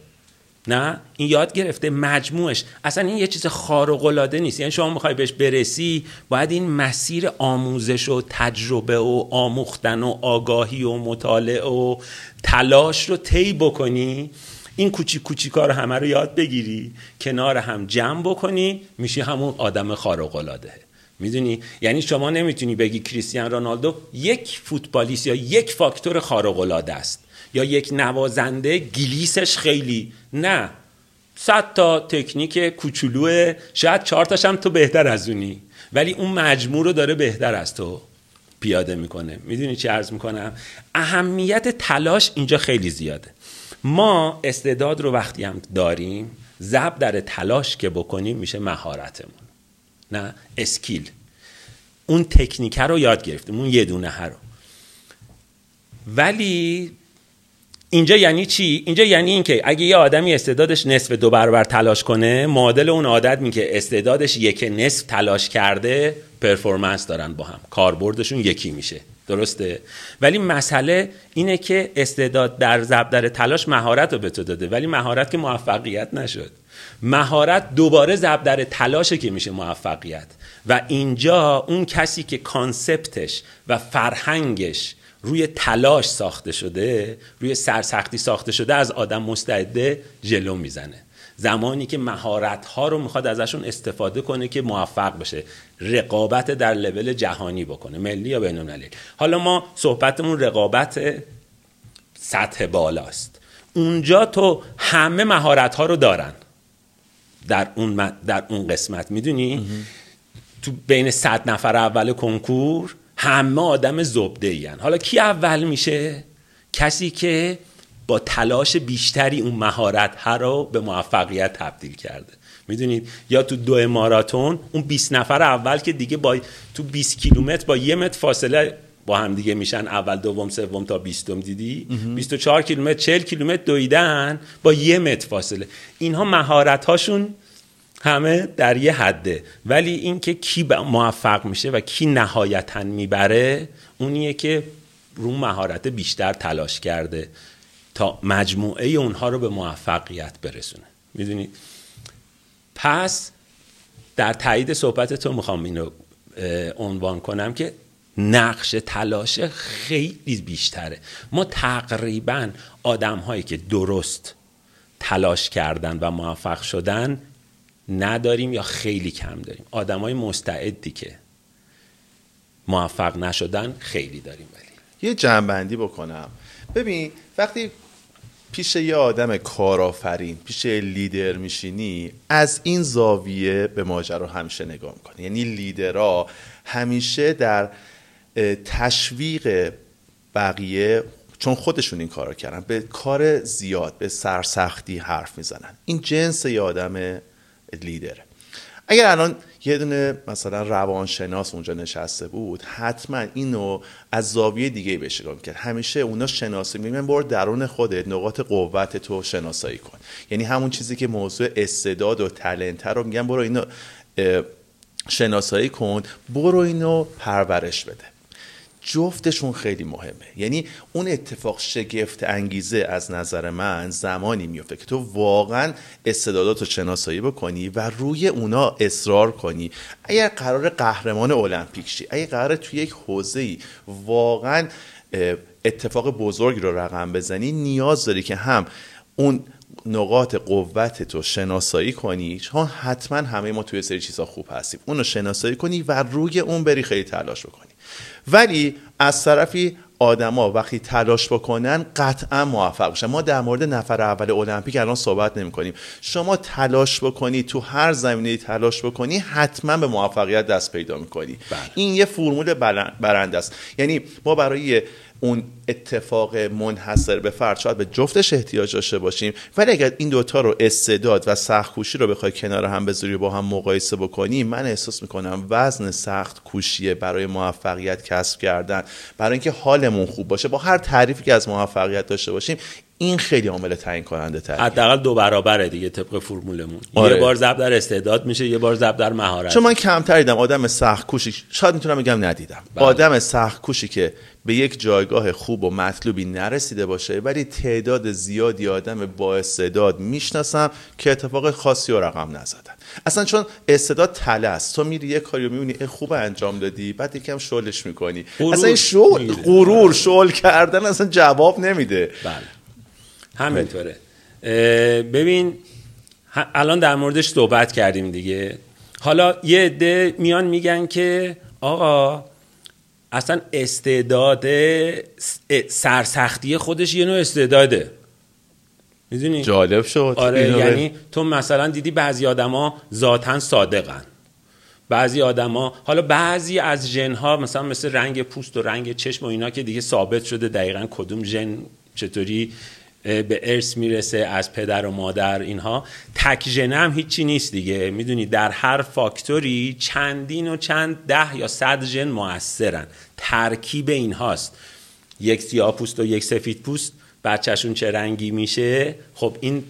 نه؟ این یاد گرفته مجموعش. اصلا این یه چیز خارق العاده نیست. یعنی شما می‌خوای بهش برسی باید این مسیر آموزش و تجربه و آموختن و آگاهی و مطالعه و تلاش رو طی بکنی. این کوچیک کوچیکا رو همه رو یاد بگیری. کنار هم جمع بکنی. میشی همون آدم خارق العاده می‌دونی؟ یعنی شما نمی‌تونی بگی کریستیان رونالدو یک فوتبالیست یا یک فاکتور خارق العاده است. یا یک نوازنده گلیسش خیلی. نه. صد تا تکنیک کوچولو شاید چهار تاش هم تو بهتر از اونی. ولی اون مجموع رو داره بهتر از تو پیاده می‌کنه. می‌دونی چی عرض می‌کنم؟ اهمیت تلاش اینجا خیلی زیاده. ما استعداد رو وقتی هم داریم زب در تلاش که بکنیم میشه مهارتمون. نه؟ اسکیل. اون تکنیکه رو یاد گرفتیم. اون یه دونه رو. ولی اینجا یعنی چی؟ اینجا یعنی اینکه اگه یه آدمی استعدادش نصف دو برابر تلاش کنه معادل اون عادت می که استعدادش یک نصف تلاش کرده پرفورمنس دارن با هم. کاربردشون یکی میشه. درسته؟ ولی مسئله اینه که استعداد در ضرب در تلاش مهارت رو به تو داده ولی مهارت که موفقیت نشد. مهارت دوباره ضرب در تلاشه که میشه موفقیت. و اینجا اون کسی که کانسپتش و فرهنگش روی تلاش ساخته شده روی سرسختی ساخته شده از آدم مستعده جلو می‌زنه. زمانی که مهارت ها رو می‌خواد ازشون استفاده کنه که موفق بشه رقابت در لول جهانی بکنه ملی یا بین المللی حالا ما صحبتمون رقابت سطح بالاست. اونجا تو همه مهارت ها رو دارن. در اون, در اون قسمت می‌دونی؟ تو بین صد نفر اول کنکور همه آدم زبده این حالا کی اول میشه؟ کسی که با تلاش بیشتری اون مهارت ها رو به موفقیت تبدیل کرده. می‌دونید؟ یا تو دو ماراتون اون 20 نفر اول که دیگه با تو 20 کیلومتر با یه متر فاصله با هم دیگه میشن. اول دوم سوم تا بیستم دیدی؟ 24 کیلومتر 40 کیلومتر دویدن با یه متر فاصله. اینها مهارت هاشون همه در یه حده. ولی اینکه کی موفق میشه و کی نهایتا می‌بره اونیه که رو مهارت بیشتر تلاش کرده تا مجموعه اونها رو به موفقیت برسونه. می‌دونید پس در تایید صحبت تو می‌خوام اینو عنوان کنم که نقش تلاش خیلی بیشتره. ما تقریبا آدم هایی که درست تلاش کردن و موفق شدن نداریم یا خیلی کم داریم. آدمای مستعدی که موفق نشدن خیلی داریم ولی. یه جنبندی بکنم. ببین وقتی پیش یه آدم کارآفرین پیش لیدر میشینی از این زاویه به ماجرا همیشه نگاه می‌کنی. یعنی لیدرها همیشه در تشویق بقیه چون خودشون این کار کردن به کار زیاد به سرسختی حرف می‌زنن. این جنس یه آدم لیدر اگر الان یه دونه مثلا روانشناس اونجا نشسته بود حتما اینو از زاویه دیگه بهش نگاه کرد همیشه اونا شناسی میگن برو درون خودت نقاط قوت تو شناسایی کن. یعنی همون چیزی که موضوع استعداد و تلنت رو میگن برو اینو شناسایی کن برو اینو پرورش بده. جفتشون خیلی مهمه. یعنی اون اتفاق شگفت انگیزه از نظر من زمانی میفته که تو واقعا استعدادات رو شناسایی بکنی و روی اونا اصرار کنی. اگر قرار قهرمان المپیک شی اگر قرار توی یک حوزه ای واقعا اتفاق بزرگی رو رقم بزنی نیاز داری که هم اون نقاط قوت تو شناسایی کنی. چون حتما همه ما توی سری چیزها خوب هستیم. اون رو شناسایی کنی و روی اون بری خیلی تلاش بکنی. ولی از طرفی آدما وقتی تلاش بکنن قطعا موفق بشن. ما در مورد نفر اول المپیک الان صحبت نمی کنیم شما تلاش بکنی تو هر زمینه تلاش بکنی حتما به موفقیت دست پیدا می‌کنی. بله. این یه فرمول برنده است. یعنی ما برای اون اتفاق منحصر به فرد شاید به جفتش احتیاج داشته باشیم. ولی اگر این دوتا رو استعداد و سخت کوشی رو بخوای کنار هم بذاری با هم مقایسه بکنیم من احساس می‌کنم وزن سخت کوشیه برای موفقیت کسب کردن برای اینکه حالمون خوب باشه با هر تعریفی که از موفقیت داشته باشیم این خیلی عامل تعیین کننده تر. حداقل دو برابره دیگه طبق فرمولمون. آره. یه بار ضرب در استعداد میشه یه بار ضرب در مهارت. چون من کمتر دیدم آدم سخت کوشی شاید می‌تونم بگم ندیدم. بله. آدم سخت کوشی که به یک جایگاه خوب و مطلوبی نرسیده باشه ولی تعداد زیادی آدم با استعداد می‌شناسم که اتفاق خاصی و رقم نزدن. اصلا چون استعداد تله است. تو میری یه کاری می‌بینی خوب انجام دادی بعد یکم شلش می‌کنی. اصلا این شغل غرور شغل کردن اصلا جواب نمیده. بله. همینطوره. ببین الان در موردش صحبت کردیم دیگه. حالا یه عده میان میگن که آقا اصلا استعداد سرسختی خودش یه نوع استعداده. می‌دونی؟ جالب شد. آره یعنی تو مثلا دیدی بعضی آدما ذاتا صادقن. بعضی آدما حالا بعضی از ژن ها مثلا مثل رنگ پوست و رنگ چشم و اینا که دیگه ثابت شده دقیقا کدوم ژن چطوری به ارث می‌رسه از پدر و مادر اینها. تک ژنه هم هیچی نیست دیگه. می‌دونی در هر فاکتوری چندین و چند ده یا صد ژن موثرن. ترکیب اینهاست. یک سیاه پوست و یک سفید پوست بچهشون چه رنگی میشه؟ خب این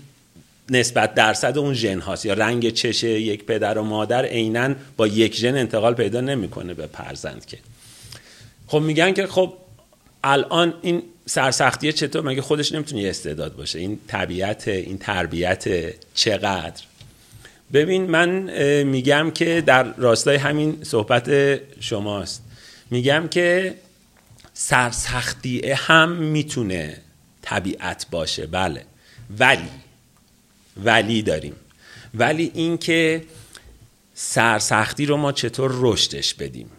نسبت درصد اون ژن هاست یا رنگ چش یک پدر و مادر عینا با یک ژن انتقال پیدا نمی‌کنه به فرزند که. خب میگن که خب الان این سرسختیه چطور؟ مگه خودش نمی‌تونه استعداد باشه؟ این طبیعت این تربیت چقدر؟ ببین من میگم که در راستای همین صحبت شماست. میگم که سرسختیه هم می‌تونه طبیعت باشه بله. ولی ولی داریم. ولی اینکه سرسختی رو ما چطور رشدش بدیم؟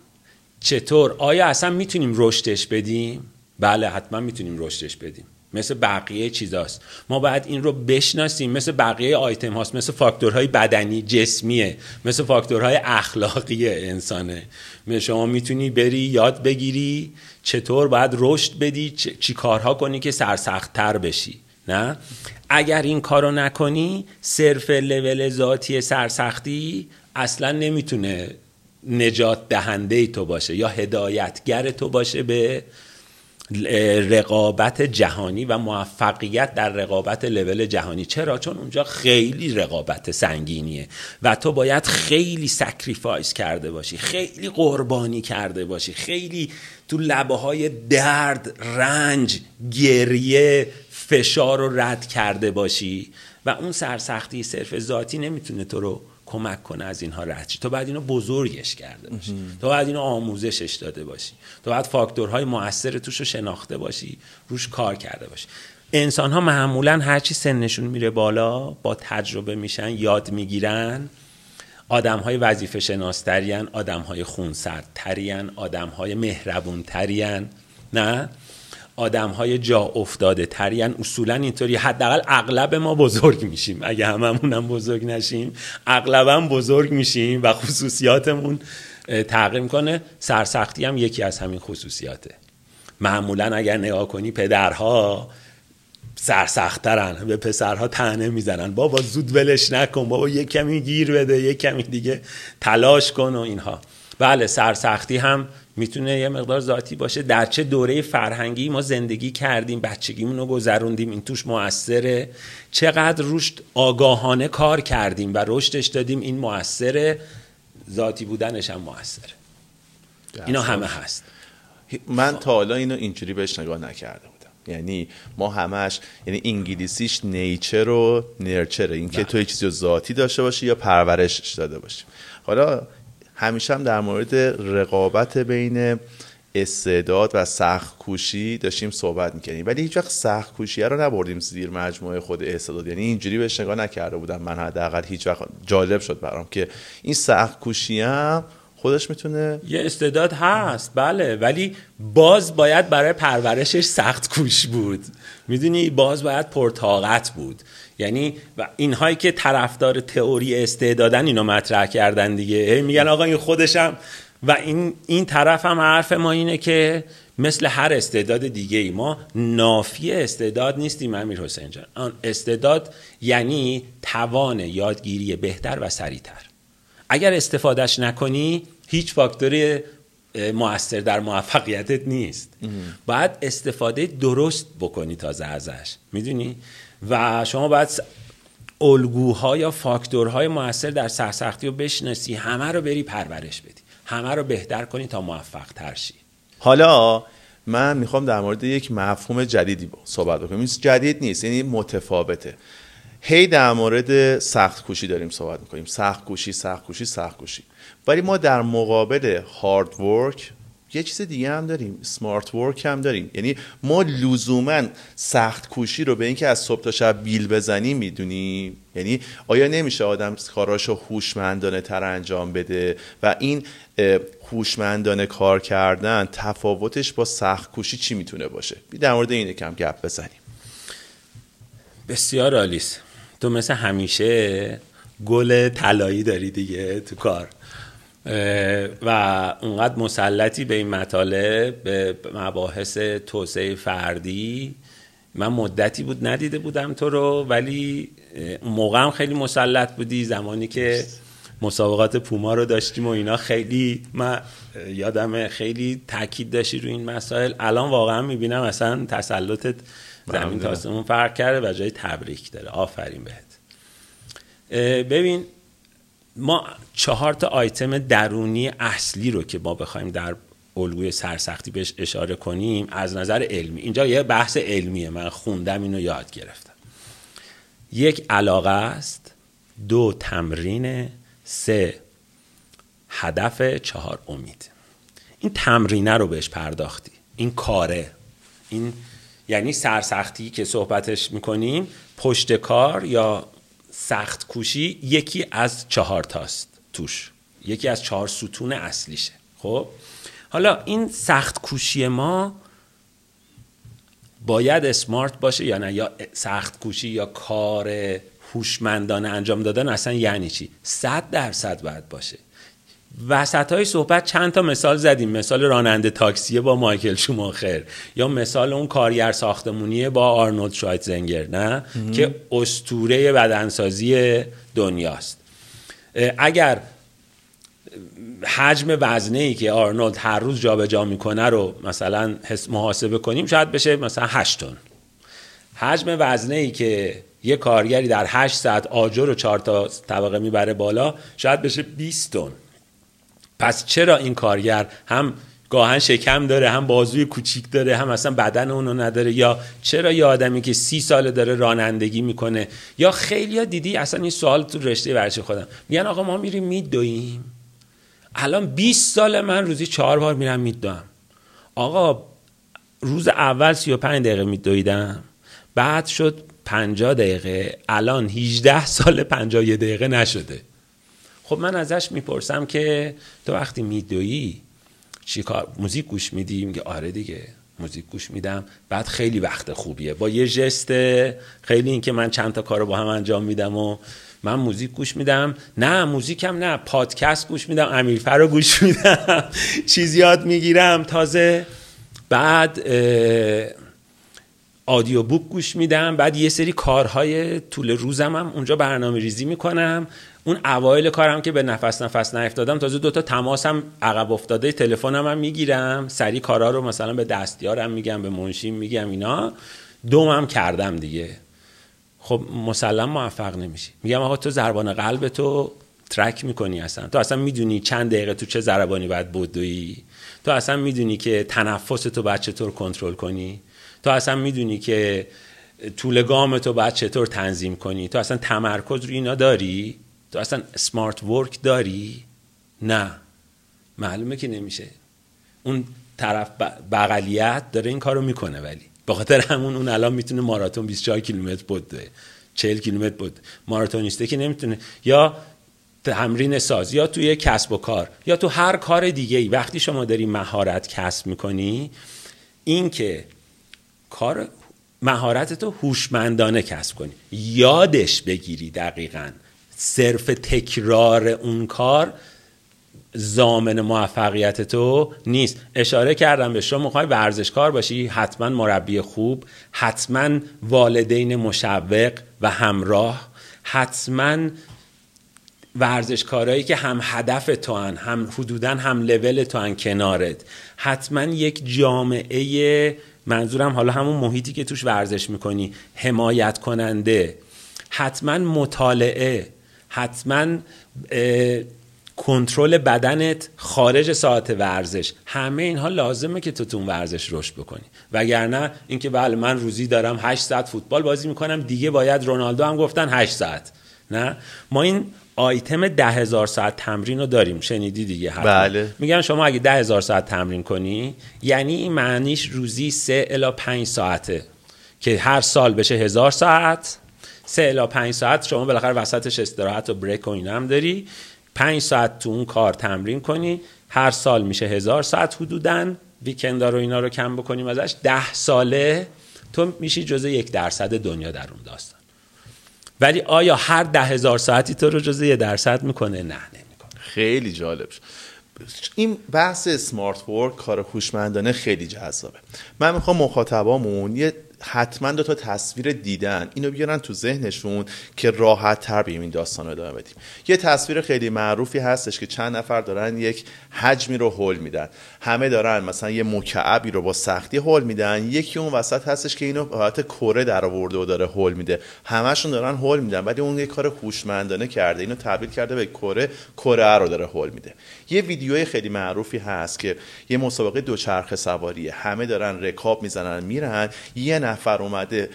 چطور؟ آیا اصلا می‌تونیم رشدش بدیم؟ بله حتما می‌تونیم رشدش بدیم. مثل بقیه چیزاست. ما باید این رو بشناسیم. مثل بقیه آیتم هاست. مثل فاکتورهای بدنی جسمیه. مثل فاکتورهای اخلاقی انسانه. شما می‌تونی بری یاد بگیری چطور باید رشد بدی چی کارها کنی که سرسختتر بشی. نه؟ اگر این کارو نکنی صرف لول ذاتی سرسختی اصلا نمی‌تونه نجات دهنده تو باشه یا هدایتگر تو باشه به رقابت جهانی و موفقیت در رقابت لول جهانی. چرا؟ چون اونجا خیلی رقابت سنگینیه و تو باید خیلی sacrifice کرده باشی خیلی قربانی کرده باشی خیلی تو لبه های درد رنج گریه فشار رو رد کرده باشی. و اون سرسختی صرف ذاتی نمی‌تونه تو رو کمک کنه از اینها رد تو باید اینو بزرگش کرده باشی. تو باید اینو آموزشش داده باشی. تو باید فاکتورهای موثر توش رو شناخته باشی. روش کار کرده باشی. انسان ها معمولا هرچی سنشون میره بالا با تجربه میشن یاد می‌گیرن. آدم های وظیفه شناسترین آدم های خونسردترین آدم های مهربونترین نه؟ آدم های جا افتاده. ترین اصولا اینطوری. حداقل اغلب ما بزرگ میشیم. اگه هممون هم بزرگ نشیم اغلبا بزرگ میشیم و خصوصیاتمون تغییر می‌کنه. سرسختی هم یکی از همین خصوصیاته. معمولا اگر نگاه کنی پدرها سرسختترن. به پسرها تنه می‌زنن. بابا زود ولش نکن. بابا یک کمی گیر بده یک کمی دیگه تلاش کن و اینها. بله سرسختی هم می‌تونه یه مقدار ذاتی باشه. در چه دوره فرهنگی ما زندگی کردیم بچگیمون رو گذروندیم این توش موثره چقدر رشد آگاهانه کار کردیم و رشدش دادیم این موثره ذاتی بودنش هم موثره اینا همه هست. من تا حالا اینو اینجوری بهش نگاه نکرده بودم. یعنی ما همش یعنی انگلیسیش نیچر و نرچره. اینکه. تو یه چیزی ذاتی داشته باشی یا پرورشش داده باشی. حالا همیشه هم در مورد رقابت بین استعداد و سخت کوشی داشتیم صحبت می‌کنیم ولی هیچ وقت سخت کوشی رو نبردیم زیر مجموعه خود استعداد. یعنی اینجوری بهش نگاه نکرده بودم من حداقل. هیچ وقت جالب شد برام که این سخت کوشی هم خودش می‌تونه یه استعداد هست بله. ولی باز باید برای پرورشش سخت کوش بود. می‌دونی؟ باز باید پرتاقت بود. یعنی و اینهایی که طرفدار تئوری استعدادن اینو مطرح کردن دیگه. میگن آقا این خودشم. و این این طرف هم حرف ما اینه که مثل هر استعداد دیگه ای ما نافی استعداد نیستیم امیر حسین جان. آن استعداد یعنی توان یادگیری بهتر و سریعتر. اگر استفادهش نکنی هیچ فاکتوری موثر در موفقیتت نیست. باید استفاده درست بکنی تازه ازش. می‌دونی؟ و شما باید الگوها یا فاکتورهای موثر در سرسختی رو بشناسی همه رو بری پرورش بدی. همه رو بهتر کنی تا موفق تر شی. حالا من می‌خوام در مورد یک مفهوم جدیدی صحبت بکنم. این جدید نیست یعنی متفاوته. هی در مورد سخت کوشی داریم صحبت می‌کنیم. سخت کوشی سخت کوشی سخت کوشی. ولی ما در مقابل هارد ورک یه چیز دیگه هم داریم سمارت ورک هم داریم. یعنی ما لزوما سخت کوشی رو به اینکه از صبح تا شب بیل بزنیم می‌دونیم یعنی آیا نمیشه آدم کاراشو هوشمندانه تر انجام بده؟ و این هوشمندانه کار کردن تفاوتش با سخت کوشی چی می‌تونه باشه؟ در مورد این کم گپ بزنیم. بسیار عالیست. تو مثل همیشه گل طلایی داری دیگه تو کار. و اونقدر مسلطی به این مطالب به مباحث توسعه فردی من مدتی بود ندیده بودم تو رو ولی اون موقع هم خیلی مسلط بودی زمانی که مسابقات پوما رو داشتیم و اینا. خیلی من یادم خیلی تاکید داشتی روی این مسائل. الان واقعا می‌بینم اصلا تسلطت زمین تا فرق کرده و جای تبریک داره. آفرین بهت. ببین ما چهار تا آیتم درونی اصلی رو که ما بخوایم در الگوی سرسختی بهش اشاره کنیم از نظر علمی. اینجا یه بحث علمیه من خوندم اینو یاد گرفتم. یک علاقه است دو تمرین سه هدف چهار امید. این تمرینه رو بهش پرداختی. این کاره. این یعنی سرسختی که صحبتش می‌کنیم پشت کار یا سخت کوشی یکی از چهار تاست توش. یکی از چهار ستون اصلیشه. خب؟ حالا این سخت کوشی ما باید اسمارت باشه یا نه؟ یا سخت کوشی یا کار هوشمندانه انجام دادن اصلا یعنی چی؟ صد درصد باید باشه. وسط های صحبت چند تا مثال زدیم. مثال راننده تاکسیه با مایکل شوماخر یا مثال اون کارگر ساختمونیه با آرنولد شوایتزنگر نه؟ که استوره بدنسازی دنیاست. اگر حجم وزنه ای که آرنولد هر روز جابجا جا می‌کنه رو مثلا محاسبه کنیم شاید بشه مثلا 8 تن. حجم وزنه ای که یه کارگری در 8 ساعت آجر و 4 تا طبقه می‌بره بالا شاید بشه 20 تن. پس چرا این کارگر هم گاهن شکم داره هم بازوی کوچیک داره هم اصلا بدن اونو نداره؟ یا چرا یه آدمی که سی ساله داره رانندگی می‌کنه؟ یا خیلی دیدی اصلا این سوال تو رشته ورزشی خودم. میگن آقا ما میریم میدویم. الان 20 سال من روزی چهار بار میرم میدوم. آقا روز اول 35 دقیقه میدویدم. بعد شد 50 دقیقه. الان 18 سال 51 دقیقه نشده. خب من ازش می‌پرسم که تو وقتی میدویی چی کار؟ موزیک گوش میدی؟ میگه آره دیگه موزیک گوش میدم. بعد خیلی وقت خوبیه. با یه جست خیلی اینکه من چند تا کار رو با هم انجام میدم و من موزیک گوش میدم. نه موزیکم نه پادکست گوش میدم امیرفر رو گوش میدم. چیز یاد می‌گیرم تازه. بعد آدیو بوک گوش میدم. بعد یه سری کارهای طول روزم هم اونجا برنامه ریزی می‌کنم. اون اوایل کارم که به نفس نفس نیفتادم تازه دوتا تماسم عقب افتاده تلفنم هم می‌گیرم سری کارا رو مثلا به دستیارم میگم به منشیم میگم اینا. دومم کردم دیگه. خب مسلم موفق نمیشی. میگم آقا تو زربان قلب تو ترک می‌کنی اصلا. تو اصلا می‌دونی چند دقیقه تو چه ضربانی باید بدوی تو اصلا می‌دونی که تنفس تو باید چطور کنترل کنی. تو اصلا می‌دونی که طول گام تو باید چطور تنظیم کنی. تو اصلا تمرکز روی اینا داری؟ تو اصلا سمارت ورک داری؟ نه. معلومه که نمیشه. اون طرف بغلیت داره این کارو می‌کنه ولی. به خاطر همون اون الان می‌تونه ماراتون 24 کیلومتر بده. 40 کیلومتر بود ماراتونیسته که نمی‌تونه. یا تمرین ساز یا توی کسب و کار یا تو هر کار دیگه ای وقتی شما داری مهارت کسب می‌کنی این که کار مهارت تو هوشمندانه کسب کنی. یادش بگیری دقیقا. صرف تکرار اون کار زامن موفقیت تو نیست. اشاره کردم به شما می‌خوای ورزشکار باشی حتما مربی خوب حتما والدین مشوق و همراه حتما ورزشکارایی که هم هدف تو هن هم حدودا هم لول تو هن کنارت حتما یک جامعه منظورم حالا همون محیطی که توش ورزش می‌کنی حمایت کننده حتما مطالعه. حتما کنترل بدنت خارج ساعت ورزش. همه اینها لازمه که تو تو ورزش رشد بکنی. وگرنه اینکه بله من روزی دارم 8 ساعت فوتبال بازی می‌کنم دیگه باید رونالدو هم گفتن 8 ساعت. نه؟ ما این آیتم ده هزار ساعت تمرین رو داریم. شنیدی دیگه بله. میگن شما اگه ده هزار ساعت تمرین کنی یعنی این معنیش روزی سه الا پنج ساعته که هر سال بشه هزار ساعت. سه الا پنج ساعت شما بالاخره وسطش استراحت و بریک و این هم داری. پنج ساعت تو اون کار تمرین کنی. هر سال میشه هزار ساعت حدودن ویکند رو اینا رو کم بکنیم ازش. ده ساله تو میشی جزء یک درصد دنیا در اون داستان. ولی آیا هر ده هزار ساعتی تو رو جزء یک درصد می‌کنه؟ نه نمی‌کنه. خیلی جالب این بحث سمارت ورک کار هوشمندانه خیلی جذابه. من می‌خوام مخاطبامون یه حتما دو تا تصویر دیدن. اینو بیارن تو ذهنشون که راحت تر بیم این داستان رو ادامه بدیم. یه تصویر خیلی معروفی هستش که چند نفر دارن یک حجمی رو هول میدن. همه دارن مثلا یه مکعبی رو با سختی هول میدن. یکی اون وسط هستش که اینو حالت کره در آورده و داره هول میده. همشون دارن هول میدن ولی اون یه کار هوشمندانه کرده. اینو تبدیل کرده به کره کره رو داره هول میده. یه ویدیوی خیلی معروفی هست که یه مسابقه دوچرخه سواریه همه دارن رکاب می‌زنن میرن. یه اومده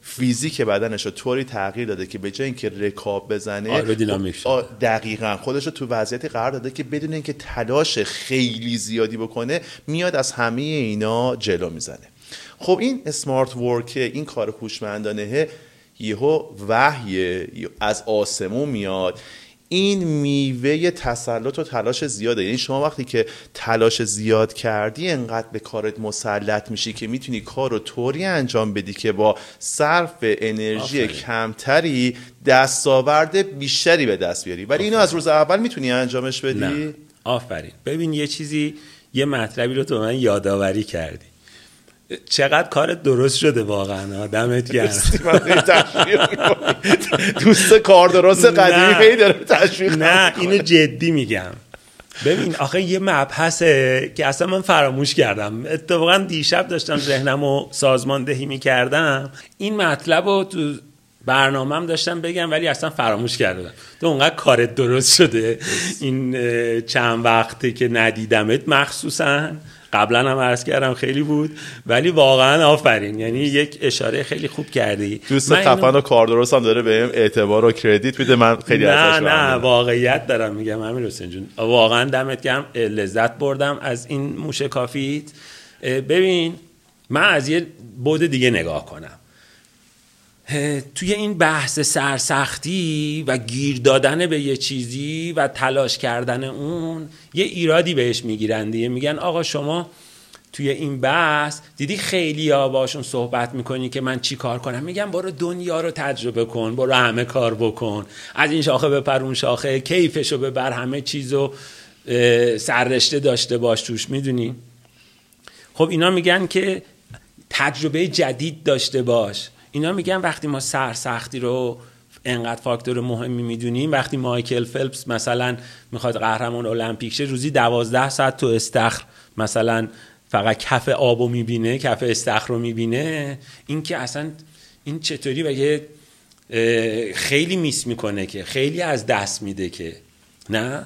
فیزیک بدنش رو طوری تغییر داده که به جای اینکه رکاب بزنه آرودینامیک دقیقا خودش رو تو وضعیتی قرار داده که بدون اینکه تلاش خیلی زیادی بکنه میاد از همه اینا جلو می‌زنه. خب این اسمارت ورک این کار هوشمندانه یهو وحی از آسمون میاد. این میوه تسلط و تلاش زیاده. یعنی شما وقتی که تلاش زیاد کردی انقدر به کارت مسلط میشی که می‌تونی کار رو طوری انجام بدی که با صرف انرژی کمتری دستاورد بیشتری به دست بیاری. ولی اینو از روز اول می‌تونی انجامش بدی؟ نه. آفرین. ببین یه چیزی یه مطلبی رو تو من یادآوری کردی. چقدر کارت درست شده واقعا؟ دمت گرم. دوست کار درست قدیمی خیلی داره تشویق نه اینو جدی میگم. ببین آخه یه مبحثه که اصلا من فراموش کردم. اتفاقا دیشب داشتم ذهنم رو سازماندهی می‌کردم. این مطلب رو تو برنامهم داشتم بگم ولی اصلا فراموش کردم. تو اونقدر کارت درست شده. این چند وقته که ندیدمت مخصوصا. قبلا هم عرض کردم خیلی بود ولی واقعا آفرین. یعنی یک اشاره خیلی خوب کردی. دوست خفن و کار درست هم داره بهم اعتبار و کردیت میده. من خیلی نه نه واقعیت دارم میگم همین حسین جون. واقعا دمت گرم لذت بردم از این موشه کافیت. ببین من از یه بود دیگه نگاه کنم. توی این بحث سرسختی و گیر دادن به یه چیزی و تلاش کردن اون یه ایرادی بهش می‌گیرن دیگه. میگن آقا شما توی این بحث دیدی خیلی ها باشون صحبت می‌کنی که من چی کار کنم؟ میگم برو دنیا رو تجربه کن برو همه کار بکن. از این شاخه بپر اون شاخه کیفشو ببر همه چیزو سررشته داشته باش توش می‌دونی؟ خب اینا میگن که تجربه جدید داشته باش. اینا میگن وقتی ما سرسختی رو انقدر فاکتور مهمی می‌دونیم وقتی مایکل فلپس مثلا می‌خواد قهرمان المپیک شه روزی دوازده ساعت تو استخر مثلا فقط کف آبو می‌بینه کف استخر رو می‌بینه. این که اصلا این چطوری بگه خیلی میس می‌کنه که خیلی از دست میده که. نه؟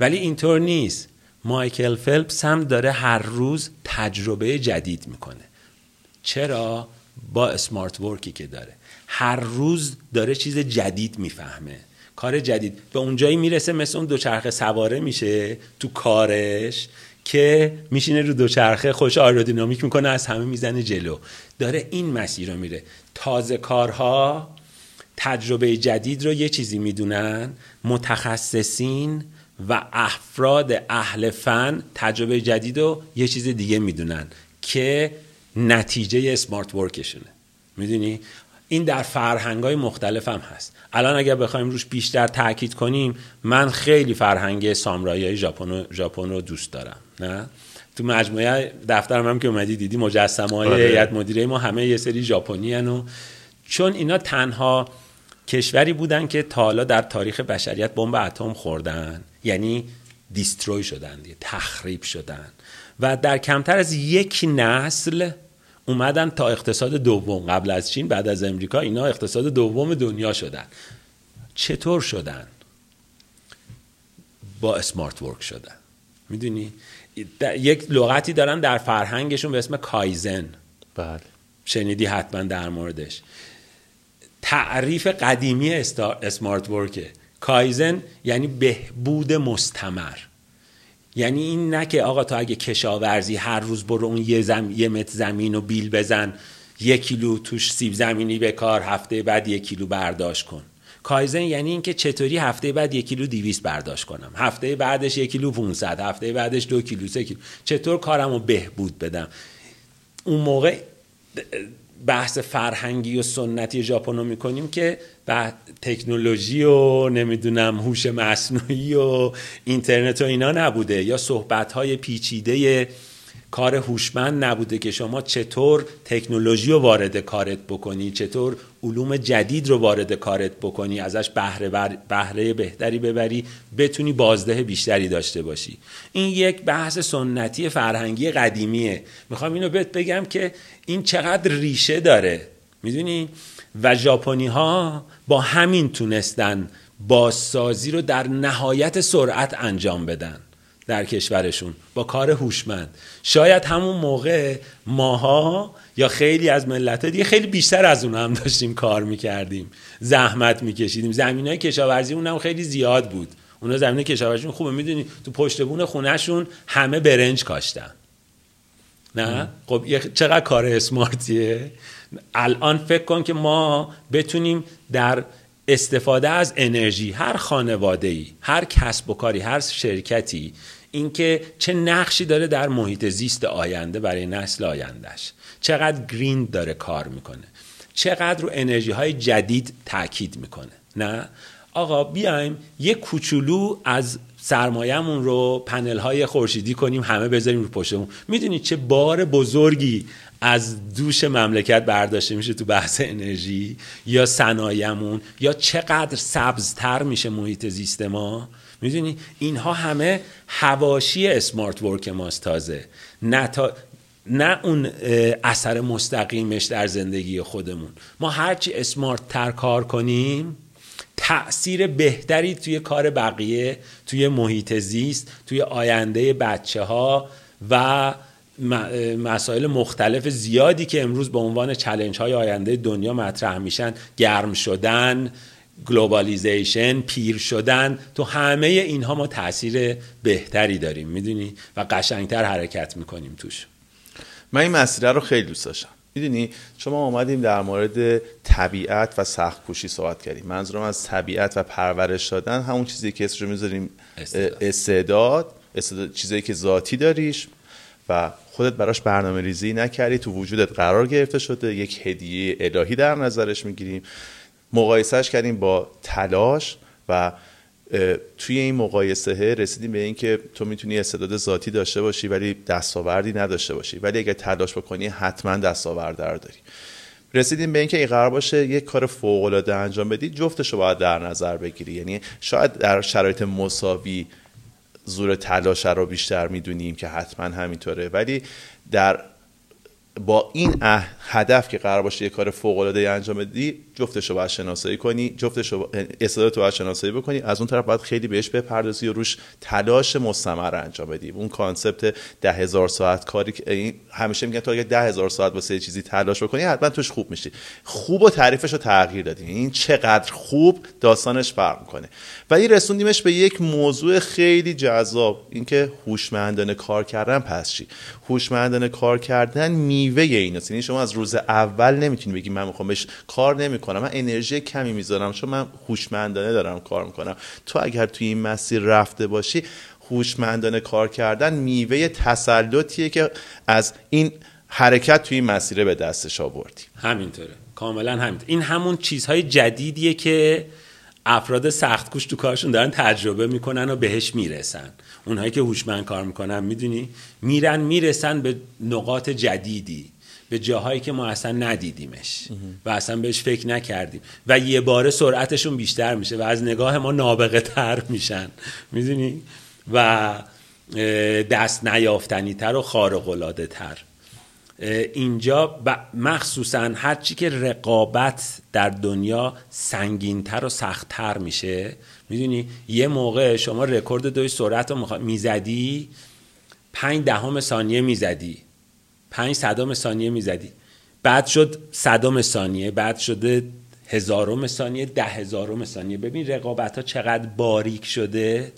ولی اینطور نیست. مایکل فلپس هم داره هر روز تجربه جدید می‌کنه. چرا؟ با اسمارت ورکی که داره. هر روز داره چیز جدید می‌فهمه. کار جدید. به اونجایی می‌رسه مثل اون دوچرخه سواره میشه تو کارش که میشینه رو دوچرخه خوش آیرودینامیک می‌کنه از همه می‌زنه جلو. داره این مسیر رو میره. تازه کارها تجربه جدید رو یه چیزی می‌دونن متخصصین و افراد اهل فن تجربه جدید رو یه چیز دیگه می‌دونن که نتیجه اسمارت ورکشونه می‌دونی؟ این در فرهنگ های مختلف هم هست. الان اگر بخوایم روش بیشتر تاکید کنیم من خیلی فرهنگ سامرایی های ژاپن رو دوست دارم نه؟ تو مجموعه دفترم هم که اومدی دیدی مجسمه های آره. هیئت مدیره ما همه یه سری ژاپنی و چون اینا تنها کشوری بودن که تا حالا در تاریخ بشریت بمب اتم خوردن یعنی دیستروی شدن دیگه تخریب شدن. و در کمتر از یک نسل اومدن تا اقتصاد دوم. قبل از چین بعد از امریکا اینا اقتصاد دوم دنیا شدن. چطور شدن؟ با اسمارت ورک شدن. می‌دونی؟ یک لغتی دارن در فرهنگشون به اسم کایزن. بله. شنیدی حتما در موردش. تعریف قدیمی اسمارت ورکه. کایزن یعنی بهبود مستمر. یعنی این نه که آقا تو اگه کشاورزی هر روز برو اون یه, زم... یه متر زمین و بیل بزن یک کیلو توش سیب زمینی به کار هفته بعد یک کیلو برداشت کن. کایزن یعنی اینکه چطوری هفته بعد یک کیلو دیویست برداشت کنم؟ هفته بعدش یک کیلو 500 هفته بعدش دو کیلو سه کیلو. چطور کارم رو بهبود بدم؟ اون موقع بحث فرهنگی و سنتی ژاپن رو می‌کنیم که و تکنولوژی و نمی‌دونم هوش مصنوعی و اینترنت و اینا نبوده یا صحبت های پیچیده کار هوشمند نبوده که شما چطور تکنولوژی رو وارد کارت بکنی چطور علوم جدید رو وارد کارت بکنی ازش بهره, بهره بهتری ببری بتونی بازده بیشتری داشته باشی. این یک بحث سنتی فرهنگی قدیمیه. می‌خوام اینو بهت بگم که این چقدر ریشه داره. می‌دونی؟ و ژاپنی ها با همین تونستن بازسازی رو در نهایت سرعت انجام بدن در کشورشون با کار هوشمند. شاید همون موقع ماها یا خیلی از ملت دیگه خیلی بیشتر از اون هم داشتیم کار می‌کردیم. زحمت میکشیدیم. زمین های کشاورزی اون هم خیلی زیاد بود. اونا زمین کشاورزیشون خوبه. می‌دونی؟ تو پشت بون خونهشون همه برنج کاشتن. نه؟ خب چقدر کار اسمارتیه؟ الان فکر کن که ما بتونیم در استفاده از انرژی هر خانواده ای هر کسب و کاری هر شرکتی اینکه چه نقشی داره در محیط زیست آینده برای نسل آیندهش چقدر گرین داره کار می‌کنه. چقدر رو انرژی های جدید تاکید می‌کنه. نه؟ آقا بیایم یه کوچولو از سرمایهمون رو پنل های خورشیدی کنیم همه بذاریم رو پشتمون. می‌دونید چه بار بزرگی از دوش مملکت برداشته میشه تو بحث انرژی یا صنایعمون یا چقدر سبزتر میشه محیط زیست ما؟ می‌دونی؟ اینها همه هواشی اسمارت ورک ماست تازه. نه, نه اون اثر مستقیمش در زندگی خودمون. ما هرچی اسمارت تر کار کنیم تأثیر بهتری توی کار بقیه توی محیط زیست توی آینده بچه ها و مسائل مختلف زیادی که امروز به عنوان challenge های آینده دنیا مطرح میشن. گرم شدن globalization پیر شدن تو همه اینها ما تاثیر بهتری داریم می‌دونی؟ و قشنگتر حرکت می‌کنیم توش. من این مسئله رو خیلی دوست داشتم. می‌دونی؟ شما آمدیم در مورد طبیعت و سخت کوشی صحبت کردیم. منظورم از طبیعت و پرورش دادن همون چیزی که اسمش رو می‌ذاریم استعداد. استعداد. چیزایی که ذاتی داریش و خودت براش برنامه ریزی نکردی تو وجودت قرار گرفته شده یک هدیه الهی در نظرش می‌گیریم. مقایسهش کردیم با تلاش و توی این مقایسه رسیدیم به اینکه تو می‌تونی استعداد ذاتی داشته باشی ولی دستاوردی نداشته باشی. ولی اگر تلاش بکنی حتما دستاورد داری. رسیدیم به اینکه این قرار باشه یک کار فوق العاده انجام بدی جفتش رو باید در نظر بگیری. یعنی شاید در شرایط مساوی زور تلاش رو بیشتر می‌دونیم که حتما همینطوره. ولی در با این هدف که قرار باشه یه کار فوق العاده انجام بدی جفتش رو باید شناسایی کنی جفتش رو استعدادت رو باید شناسایی بکنی از اون طرف باید خیلی بهش بپردازی و روش تلاش مستمر انجام بدی. اون کانسپت ده هزار ساعت کاری که همیشه میگن تو اگه ده هزار ساعت واسه چیزی تلاش بکنی حتما توش خوب میشی. خوب و تعریفش رو تغییر دادی. این چقدر خوب داستانش فرق می‌کنه. ولی رسوندیمش به یک موضوع خیلی جذاب اینکه هوشمندانه کار کردن پس چی؟ هوشمندانه کار کردن میوه ایناست یعنی شما از روز اول نمی‌تونی بگی من می‌خوام بهش کار نمی‌کنم. من انرژی کمی می‌ذارم چون من هوشمندانه دارم کار می‌کنم. تو اگر توی این مسیر رفته باشی هوشمندانه کار کردن میوه تسلطیه که از این حرکت توی این مسیر به دستش آوردی. همینطوره. کاملا همینطوره. این همون چیزهای جدیدیه که افراد سخت کوش تو کارشون دارن تجربه می‌کنن و بهش می‌رسن. اونهایی که هوشمند کار می‌کنن می‌دونی؟ میرن می‌رسن به نقاط جدیدی. به جاهایی که ما اصلا ندیدیمش و اصلا بهش فکر نکردیم. و یه باره سرعتشون بیشتر میشه و از نگاه ما نابغه تر میشن. می‌دونی؟ و دست نیافتنی تر و خارق تر. اینجا مخصوصا هرچی که رقابت در دنیا سنگینتر و سختتر میشه. می‌دونی؟ یه موقع شما رکورد دوی سرعت رو می‌زدی پنج دهم ثانیه می‌زدی. پنج صدام ثانیه می‌زدی. بعد شد صدام ثانیه بعد شده هزارم ثانیه ده هزارم ثانیه. ببین رقابت ها چقدر باریک شده.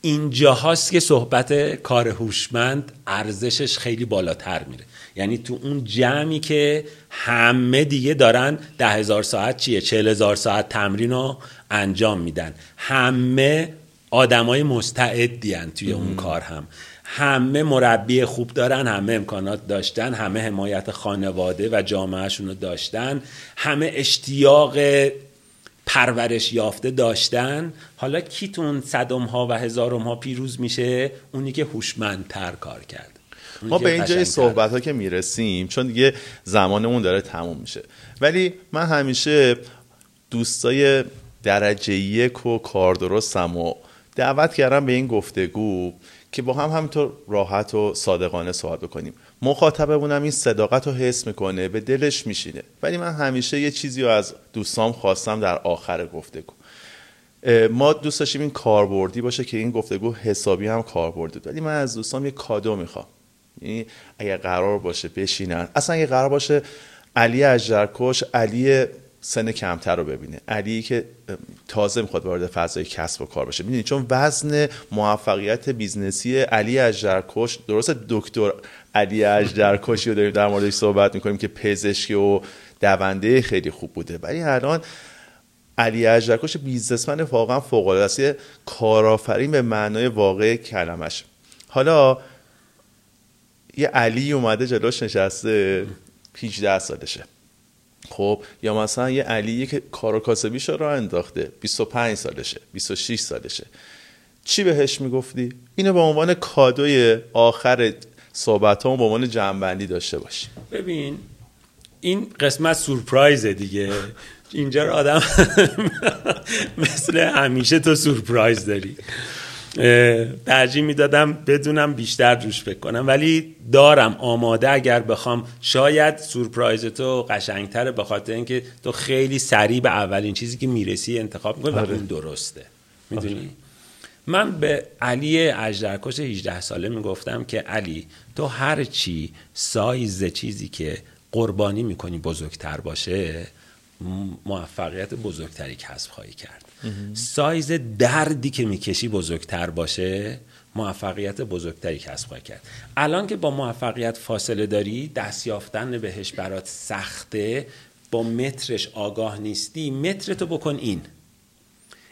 اینجا هاست که صحبت کار هوشمند ارزشش خیلی بالاتر میره. یعنی تو اون جمعی که همه دیگه دارن ده هزار ساعت چیه؟ چهل هزار ساعت تمرین رو انجام میدن. همه آدمای مستعدی توی اون کار هم. همه مربی خوب دارن همه امکانات داشتن همه حمایت خانواده و جامعهشون رو داشتن همه اشتیاق پرورش یافته داشتن. حالا کیتون صدم ها و هزارم ها پیروز میشه؟ اونی که هوشمندتر کار کرد. ما به اینجای صحبت ها که می‌رسیم چون دیگه زمانمون داره تموم میشه. ولی من همیشه دوستای درجه یک و کار درستم و دعوت کردم به این گفتگو که با هم همینطور راحت و صادقانه صحبت بکنیم. مخاطبمونم این صداقت رو حس می‌کنه به دلش میشینه. ولی من همیشه یه چیزی رو از دوستام خواستم در آخر گفتگو. ما دوست داشتیم این کاربردی باشه که این گفتگو حسابی هم کاربردی ولی من از دوستام یه کادو می‌خوام. یعنی اگر قرار باشه بشینن. اصلا اگه قرار باشه علی اژدرکش علی سن کمتر رو ببینه. علی که تازه می‌خواد وارد فضای کسب و کار بشه. می‌دونی چون وزن موفقیت business ی علی اژدرکش درست دکتر علی اژدرکشی رو داریم در موردش صحبت می‌کنیم که پزشکی و دونده خیلی خوب بوده. ولی الان علی اجرکش بیزنسمن واقعا فوق العاده کارآفرین به معنای واقع کلمش حالا یه علی اومده جلوش نشسته 18 سالشه. خب یا مثلا یه علی که کار و کاسبیش رو انداخته 25 سالشه 26 سالشه. چی بهش می‌گفتی؟ اینو به عنوان کادوی آخر صحبت به عنوان جنبندی داشته باشی. ببین این قسمت سورپرایزه دیگه. اینجا آدم مثل همیشه تو سورپرایز داری. ترجیح می‌دادم بدونم بیشتر روش فکر کنم. ولی دارم آماده اگر بخوام. شاید سورپرایز تو قشنگتره به خاطر اینکه تو خیلی سریع به اولین چیزی که می‌رسی انتخاب می‌کنی و آره. اون درسته. می‌دونی؟ آره. من به علی اجدرکش 18 ساله می‌گفتم که علی تو هر چی سایز چیزی که قربانی می‌کنی بزرگتر باشه موفقیت بزرگتری کسب خواهی کرد. سایز دردی که می‌کشی بزرگتر باشه موفقیت بزرگتری کسب خواهی کرد. الان که با موفقیت فاصله داری دست یافتن بهش برات سخته با مترش آگاه نیستی مترتو بکن این.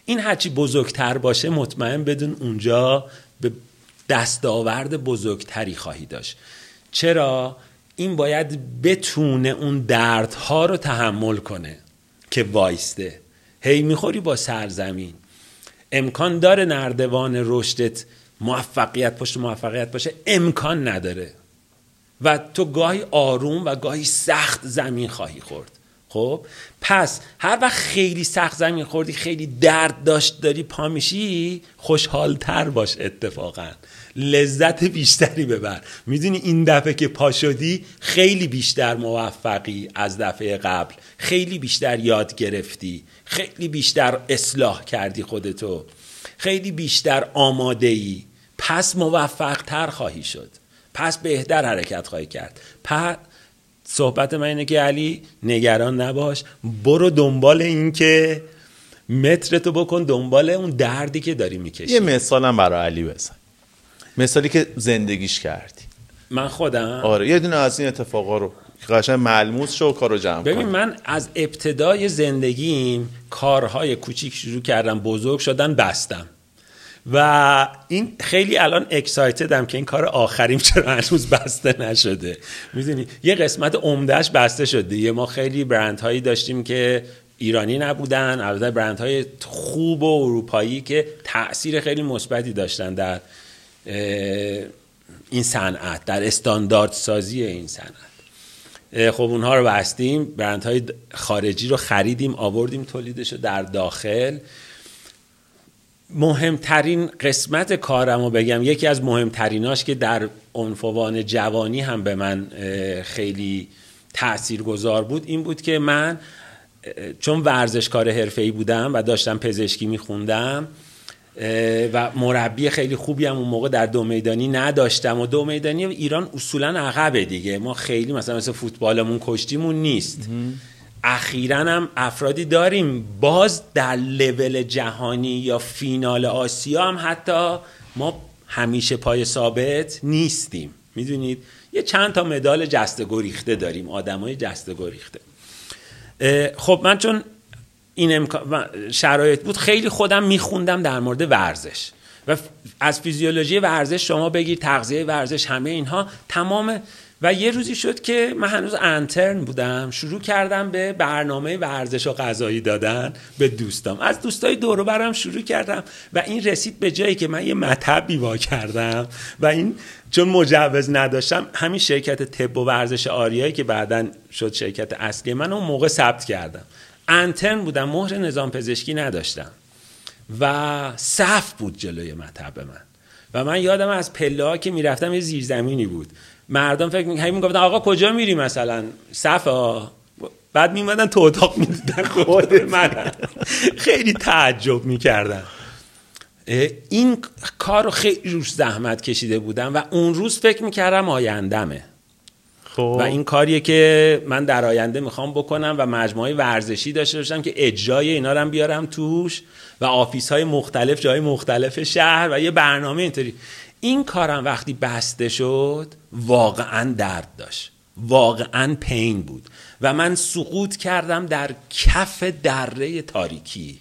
این هرچی بزرگتر باشه مطمئن بدون اونجا به دستاورد بزرگتری خواهی داشت. چرا؟ این باید بتونه اون دردها رو تحمل کنه که وایسته. هی می‌خوری با سرزمین. امکان داره نردوان رشدت موفقیت پشت موفقیت باشه؟ امکان نداره. و تو گاهی آروم و گاهی سخت زمین خواهی خورد. خب؟ پس هر وقت خیلی سخت زمین خوردی خیلی درد داشت داری پا میشی خوشحالتر باش اتفاقا. لذت بیشتری ببر. می‌دونی این دفعه که پا شدی خیلی بیشتر موفقی از دفعه قبل. خیلی بیشتر یاد گرفتی. خیلی بیشتر اصلاح کردی خودتو. خیلی بیشتر آماده ای پس موفق تر خواهی شد. پس بهتر حرکت خواهی کرد. پس صحبت من اینه که علی نگران نباش. برو دنبال این که مترتو بکن دنبال اون دردی که داری می‌کشی. یه مثالم برای علی بزن. مثالی که زندگیش کردی. من خودم؟ آره یه دونه از این اتفاقا رو. قشنگ ملموس شو کارو جمع ببین من از ابتدای زندگیم کارهای کوچیک شروع کردم بزرگ شدن بستم. و این خیلی الان اکسایتدم که این کار آخریم چرا هنوز بسته نشده. می‌دونی؟ یه قسمت عمدهش بسته شده یه ما خیلی برندهایی داشتیم که ایرانی نبودن البته برندهای خوب و اروپایی که تاثیر خیلی مثبتی داشتن در این صنعت در استاندارد سازی این صنعت. خب اونها رو بستیم برندهای خارجی رو خریدیم آوردیم تولیدش رو در داخل. مهمترین قسمت کارم رو بگم یکی از مهمتریناش که در عنفوان جوانی هم به من خیلی تأثیر گذار بود این بود که من چون ورزشکار حرفه‌ای بودم و داشتم پزشکی میخوندم و مربی خیلی خوبی هم اون موقع در دو میدانی نداشتم و دو میدانی ایران اصولا عقبه دیگه. ما خیلی مثلا مثل فوتبالمون کشتیمون نیست. اخیرا هم افرادی داریم. باز در لول جهانی یا فینال آسیا هم حتی ما همیشه پای ثابت نیستیم. می‌دونید؟ یه چند تا مدال جسته گریخته داریم. آدمای جسته گریخته خب من چون این شرایط بود خیلی خودم میخوندم در مورد ورزش. و از فیزیولوژی ورزش شما بگیر تغذیه ورزش همه اینها تمام. و یه روزی شد که من هنوز انترن بودم شروع کردم به برنامه ورزش و غذایی دادن به دوستام. از دوستای دور برم شروع کردم و این رسید به جایی که من یه مطبی وا کردم و این چون مجوز نداشتم همین شرکت طب و ورزش آریایی که بعدا شد شرکت اصلی من اون موقع ثبت کردم. انترن بودم مهر نظام پزشکی نداشتم. و صف بود جلوی مطب من. و من یادم از پله ها که می‌رفتم یه زیرزمینی بود. مردم فکر می می‌گفتن آقا کجا میری مثلا؟ صف ها. بعد میمدن تو اتاق می‌دیدن خود من. خیلی تعجب می‌کردن. این کار رو خیلی روش زحمت کشیده بودم و اون روز فکر می‌کردم آیندمه خب. و این کاریه که من در آینده می‌خوام بکنم و مجموعه ورزشی داشته باشم که اجرای اینا رو بیارم توش و office های مختلف جای مختلف شهر و یه برنامه اینطوری. این کارم وقتی بسته شد واقعا درد داشت. واقعا pain بود. و من سقوط کردم در کف دره تاریکی.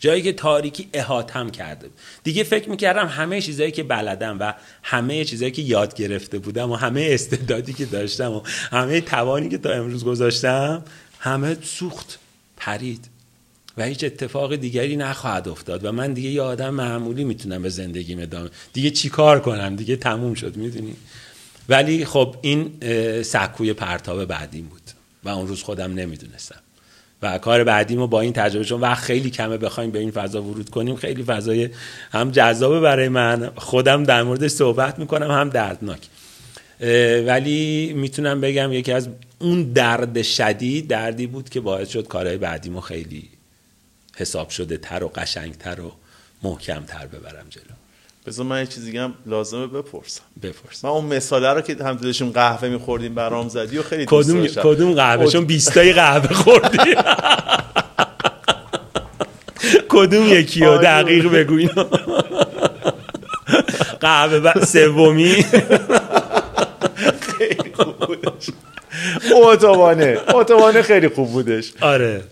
جایی که تاریکی احاطه‌م کرده دیگه فکر می‌کردم همه چیزایی که بلدم و همه چیزایی که یاد گرفته بودم و همه استعدادی که داشتم و همه توانی که تا امروز گذاشتم همه سوخت پرید. و هیچ اتفاق دیگری نخواهد افتاد و من دیگه یه آدم معمولی می‌تونم به زندگی ادامه دیگه چیکار کنم؟ دیگه تموم شد می‌دونی؟ ولی خب این سکوی پرتاب بعدیم بود و اون روز خودم نمی‌دونستم. و کار بعدیمو با این تجربه چون وقت خیلی کمه بخوایم به این فضا ورود کنیم خیلی فضای هم جذابه برای من. خودم در مورد صحبت می‌کنم هم دردناک. ولی می‌تونم بگم یکی از اون درد شدید دردی بود که باعث شد کارهای بعدیمو خیلی حساب شده تر و قشنگتر و محکمتر ببرم جلو. بذار من یه چیزی دیگه هم لازمه بپرسم. بپرس من اون مثاله رو که هم داشتیم قهوه میخوردیم برام زدی و خیلی کدوم کدوم قهوه؟ چون 20 تای قهوه خوردی کدوم یکی رو؟ دقیق بگو قهوه سومی. خیلی خوب بودش. اتوبانه. اتوبانه خیلی خوب بودش. آره.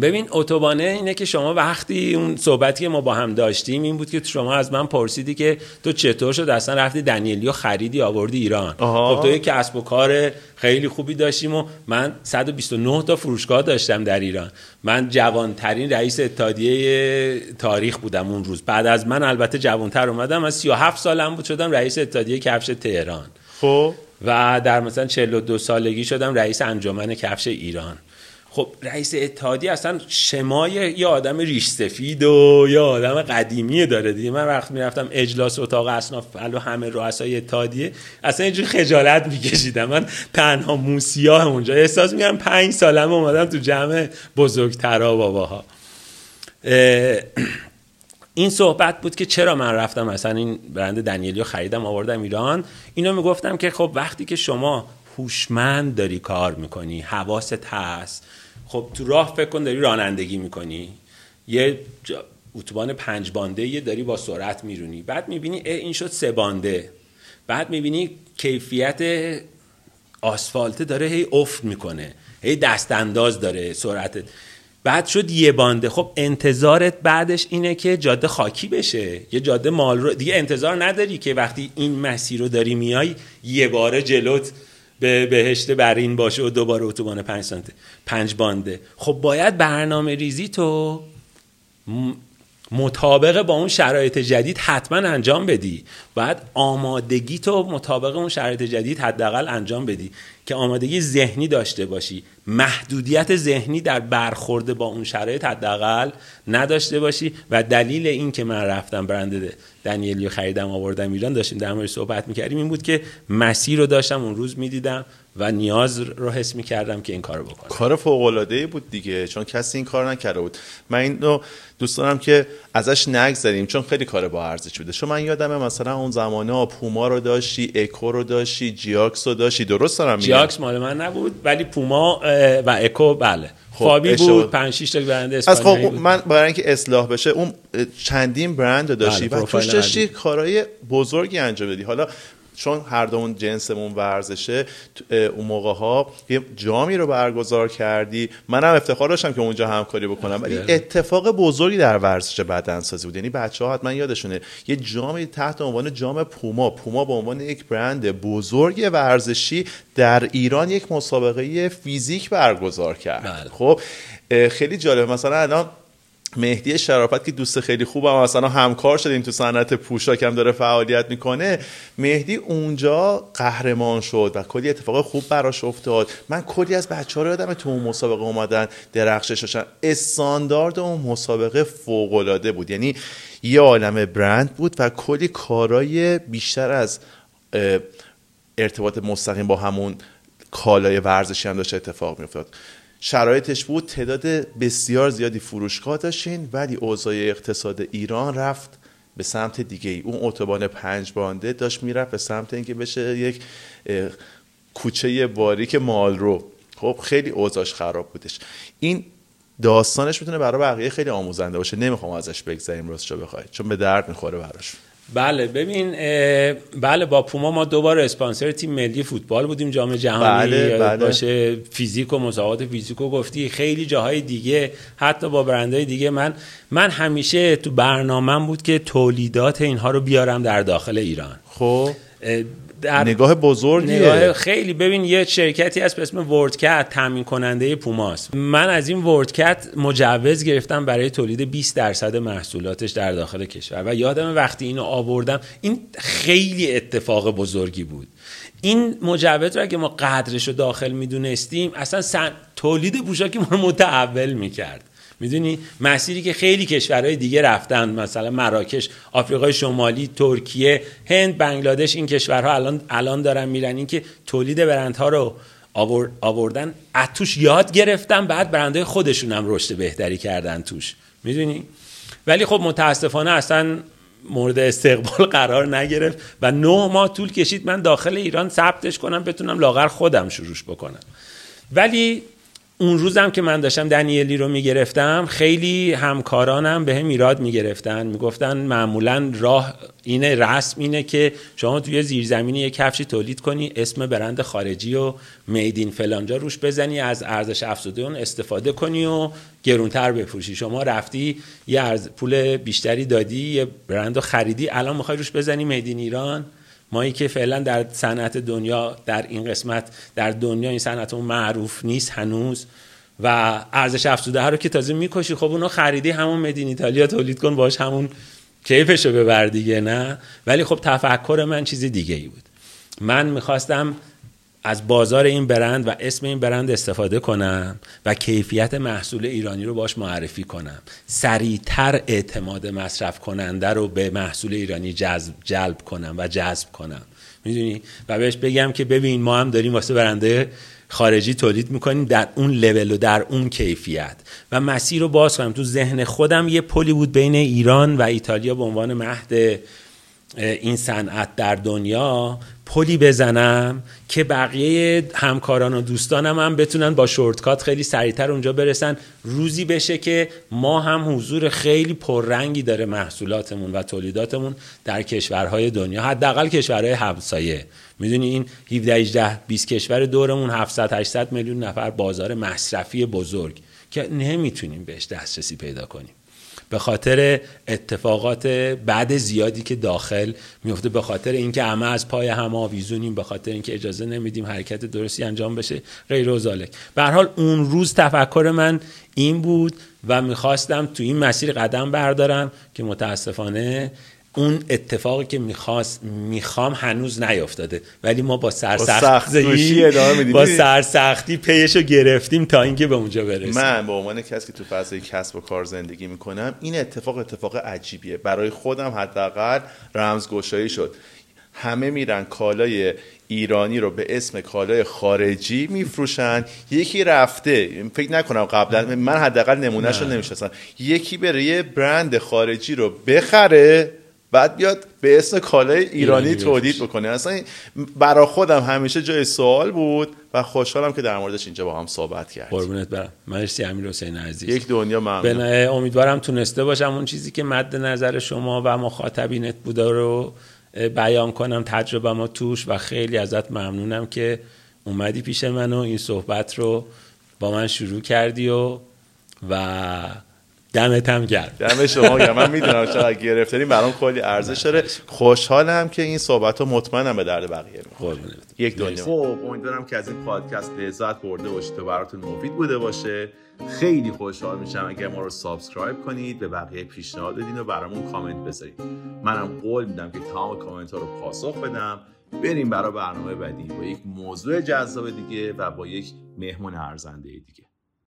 ببین اتوبانه اینه که شما وقتی اون صحبتی که ما با هم داشتیم این بود که شما از من پرسیدی که تو چطور شد؟ اصلا رفتی دنیلیو خریدی آوردی ایران. خب تو یک کسب و کار خیلی خوبی داشتیم و من 129 تا فروشگاه داشتم در ایران. من جوانترین رئیس اتحادیه تاریخ بودم اون روز. بعد از من البته جوانتر اومدم. از 37 سالم بود شدم رئیس اتحادیه کفش تهران. خب. و در مثلا 42 سالگی شدم رئیس انجمن کفش ایران. خب رئیس اتحادیه اصلا شمای یه آدم ریش سفید و یه آدم قدیمی داره دیگه. من وقت می‌رفتم اجلاس اتاق اصناف و همه رؤسای اتحادیه اصلا اینجوری خجالت میکشیدم. من تنها موسیاه اونجا. احساس میگم پنج سالم اومدم تو جمع بزرگترا باباها. این صحبت بود که چرا من رفتم؟ مثلا این برند دنیلیو خریدم آوردم ایران. اینو می‌گفتم که خب وقتی که شما هوشمند داری کار می‌کنی حواست هست. خب تو راه فکر کن داری رانندگی می‌کنی. یه اتوبان پنج بانده یه داری با سرعت میرونی. بعد می‌بینی این شد سه بانده. بعد می‌بینی کیفیت آسفالت داره هی افت می‌کنه. هی دست انداز داره سرعت. بعد شد یه بانده. خب انتظارت بعدش اینه که جاده خاکی بشه. یه جاده مال رو دیگه انتظار نداری که وقتی این مسیر رو داری میای یه باره جلوت به بهشت برین باشه و دوباره اتوبان پنج سانته پنج بانده. خب باید برنامه ریزی تو مطابق با اون شرایط جدید حتما انجام بدی. باید آمادگی تو مطابق اون شرایط جدید حداقل انجام بدی. که آمادگی ذهنی داشته باشی. محدودیت ذهنی در برخورد با اون شرایط حداقل نداشته باشی و دلیل این که من رفتم برند دنیلیو خریدم آوردم ایران داشتیم در مورد صحبت می‌کردیم این بود که مسیر رو داشتم اون روز می‌دیدم و نیاز رو حس می‌کردم که این کارو بکنم. کار فوق بود دیگه چون کسی این کار نکرده بود. من اینو دوست دارم که ازش نگذریم چون خیلی کار با ارزش بوده. چون من یادمه مثلا اون زمانه پوما رو داشتی اکو رو داشتی جیاکس رو داشتی. درست دارم جیاکس مال من نبود ولی پوما و اکو بله. خب فابی بود 5 6 تا برند اسپانیایی خب من برای اینکه اصلاح بشه اون چندین برند داشتی بله، و توش داشتی کارهای بزرگی انجام دادی. حالا چون هر دومون جنسمون ورزشه اون موقع ها یه جامی رو برگزار کردی. منم افتخار داشتم که اونجا همکاری بکنم. ولی اتفاق بزرگی در ورزش بدنسازی بود. یعنی بچه ها حتما یادشونه یه جامی تحت عنوان جام پوما. پوما به عنوان یک برند بزرگ ورزشی در ایران یک مسابقه فیزیک برگزار کرد. بله. خب خیلی جالب مثلا الان مهدی شرافت که دوست خیلی خوبم مثلا همکار شدیم تو صنعت پوشاک هم داره فعالیت می‌کنه. مهدی اونجا قهرمان شد و کلی اتفاق خوب براش افتاد. من کلی از بچه ها رو یادم تو اون مسابقه اومدن درخشش داشتن. استاندارد اون مسابقه فوق العاده بود. یعنی یه عالم برند بود و کلی کارای بیشتر از ارتباط مستقیم با همون کالای ورزشی هم داشته اتفاق میافتاد. شرایطش بود تعداد بسیار زیادی فروشگاه داشتین ولی اوضاع اقتصاد ایران رفت به سمت دیگه ای. اون اتوبان پنج بانده داشت می‌رفت به سمت اینکه بشه یک کوچه باریک مال رو خب خیلی اوضاعش خراب بودش. این داستانش می‌تونه برای بقیه خیلی آموزنده باشه. نمی‌خوام ازش بگذاریم راستش بخواید چون به درد می‌خوره براش. بله ببین بله با پوما ما دوبار اسپانسر تیم ملی فوتبال بودیم جام جهانی بله، بله. باشه فیزیک و مسابقات فیزیک و گفتی. خیلی جاهای دیگه حتی با برندهای دیگه. من من همیشه تو برنامهم بود که تولیدات اینها رو بیارم در داخل ایران. خب. در نگاه بزرگیه. نگاه خیلی. ببین یه شرکتی هست به اسم وردکت تامین کننده پوماست. من از این وردکت مجوز گرفتم برای تولید 20 درصد محصولاتش در داخل کشور. و یادم وقتی اینو آوردم این خیلی اتفاق بزرگی بود. این مجوز رو اگه ما قدرش رو داخل می‌دونستیم اصلا سن... تولید پوشاکی ما رو متحول می‌کرد. می‌دونی؟ مسیری که خیلی کشورهای دیگه رفتن مثلا مراکش آفریقای شمالی ترکیه هند بنگلادش این کشورها الان الان دارن میرن. اینکه تولید برندها رو آوردن از توش یاد گرفتن بعد برندهای خودشون هم رشد بهتری کردن توش. می‌دونی؟ ولی خب متاسفانه اصلا مورد استقبال قرار نگرفت و نه ماه طول کشید من داخل ایران ثبتش کنم بتونم لاغر خودم شروعش بکنم. ولی اون روزم که من داشتم دنیلی رو می‌گرفتم خیلی همکارانم به هم ایراد می‌گرفتن. می‌گفتن معمولا راه اینه رسم اینه که شما توی زیرزمینی یک کفشی تولید کنی اسم برند خارجی و میدین فلانجا روش بزنی از ارزش افزوده اون استفاده کنی و گرونتر بفروشی. شما رفتی یه ارز پول بیشتری دادی یه برند خریدی الان می‌خوای روش بزنی میدین ایران؟ مایی که فعلا در صنعت دنیا در این قسمت در دنیا این صنعت اون معروف نیست هنوز و ارزش افزوده رو که تازه می‌کشی خب اونو خریدی همون مدین ایتالیا تولید کن باش همون کیفشو ببر دیگه نه؟ ولی خب تفکر من چیز دیگه ای بود. من می‌خواستم از بازار این برند و اسم این برند استفاده کنم و کیفیت محصول ایرانی رو باش معرفی کنم. سریعتر اعتماد مصرف کننده رو به محصول ایرانی جذب جلب کنم و جذب کنم. می‌دونی؟ و بهش بگم که ببین ما هم داریم واسه برند خارجی تولید می‌کنیم در اون لول و در اون کیفیت. و مسیر رو باز کنم. تو ذهن خودم یه پلی بود بین ایران و ایتالیا به عنوان مهد این صنعت در دنیا پلی بزنم که بقیه همکاران و دوستانم هم بتونن با shortcut خیلی سریعتر اونجا برسن. روزی بشه که ما هم حضور خیلی پررنگی داره محصولاتمون و تولیداتمون در کشورهای دنیا حداقل کشورهای همسایه. می‌دونی این 17 18 20 کشور دورمون 700 800 میلیون نفر بازار مصرفی بزرگ که نمی‌تونیم بهش دسترسی پیدا کنیم. به خاطر اتفاقات بعد زیادی که داخل میفته به خاطر اینکه همه از پای هم آویزونیم به خاطر اینکه اجازه نمیدیم حرکت درستی انجام بشه غیر و ذالک به حال اون روز تفکر من این بود و می‌خواستم تو این مسیر قدم بردارم که متاسفانه اون اتفاقی که می‌خواست می‌خوام هنوز نیافتاده ولی ما با سرسختی با سرسختی پیشو گرفتیم تا اینکه به اونجا برسیم. من به عنوان کسی که تو فضای کسب و کار زندگی می‌کنم این اتفاق اتفاق عجیبیه. برای خودم حداقل رمزگشایی شد. همه میرن کالای ایرانی رو به اسم کالای خارجی میفروشن. یکی رفته فکر نکنم قبلا من حداقل نمونهش رو نمی‌شناسم. یکی بره یه برند خارجی رو بخره. بعد بیاد به اسم کالای ایرانی تولید بکنه. اصلا برا خودم همیشه جای سوال بود و خوشحالم که در موردش اینجا با هم صحبت کرد قربونت برم. مرسی امیر حسین عزیز. یک دنیا ممنون امیدوارم تونسته باشم اون چیزی که مد نظر شما و مخاطبینت بوده رو بیان کنم تجربه ما توش و خیلی ازت ممنونم که اومدی پیش من و این صحبت رو با من شروع کردی و و دمت هم گرم. دم شما گرم. من می‌دونم چقدر گرفتاری برام کلی ارزش داره. خوشحالم که این صحبت ها مطمئنم به درد بقیه می‌خوره. یک دنیا. خب امیدوارم که از این پادکست لذت برده باشید و براتون مفید بوده باشه. خیلی خوشحال میشم اگر ما رو subscribe کنید به بقیه پیشنهاد بدین و برامون کامنت بذارید منم قول میدم که تمام کامنت ها رو پاسخ بدم. بریم برای برنامه بعدی با یک موضوع جذاب دیگه و با یک مهمون ارزنده دیگه.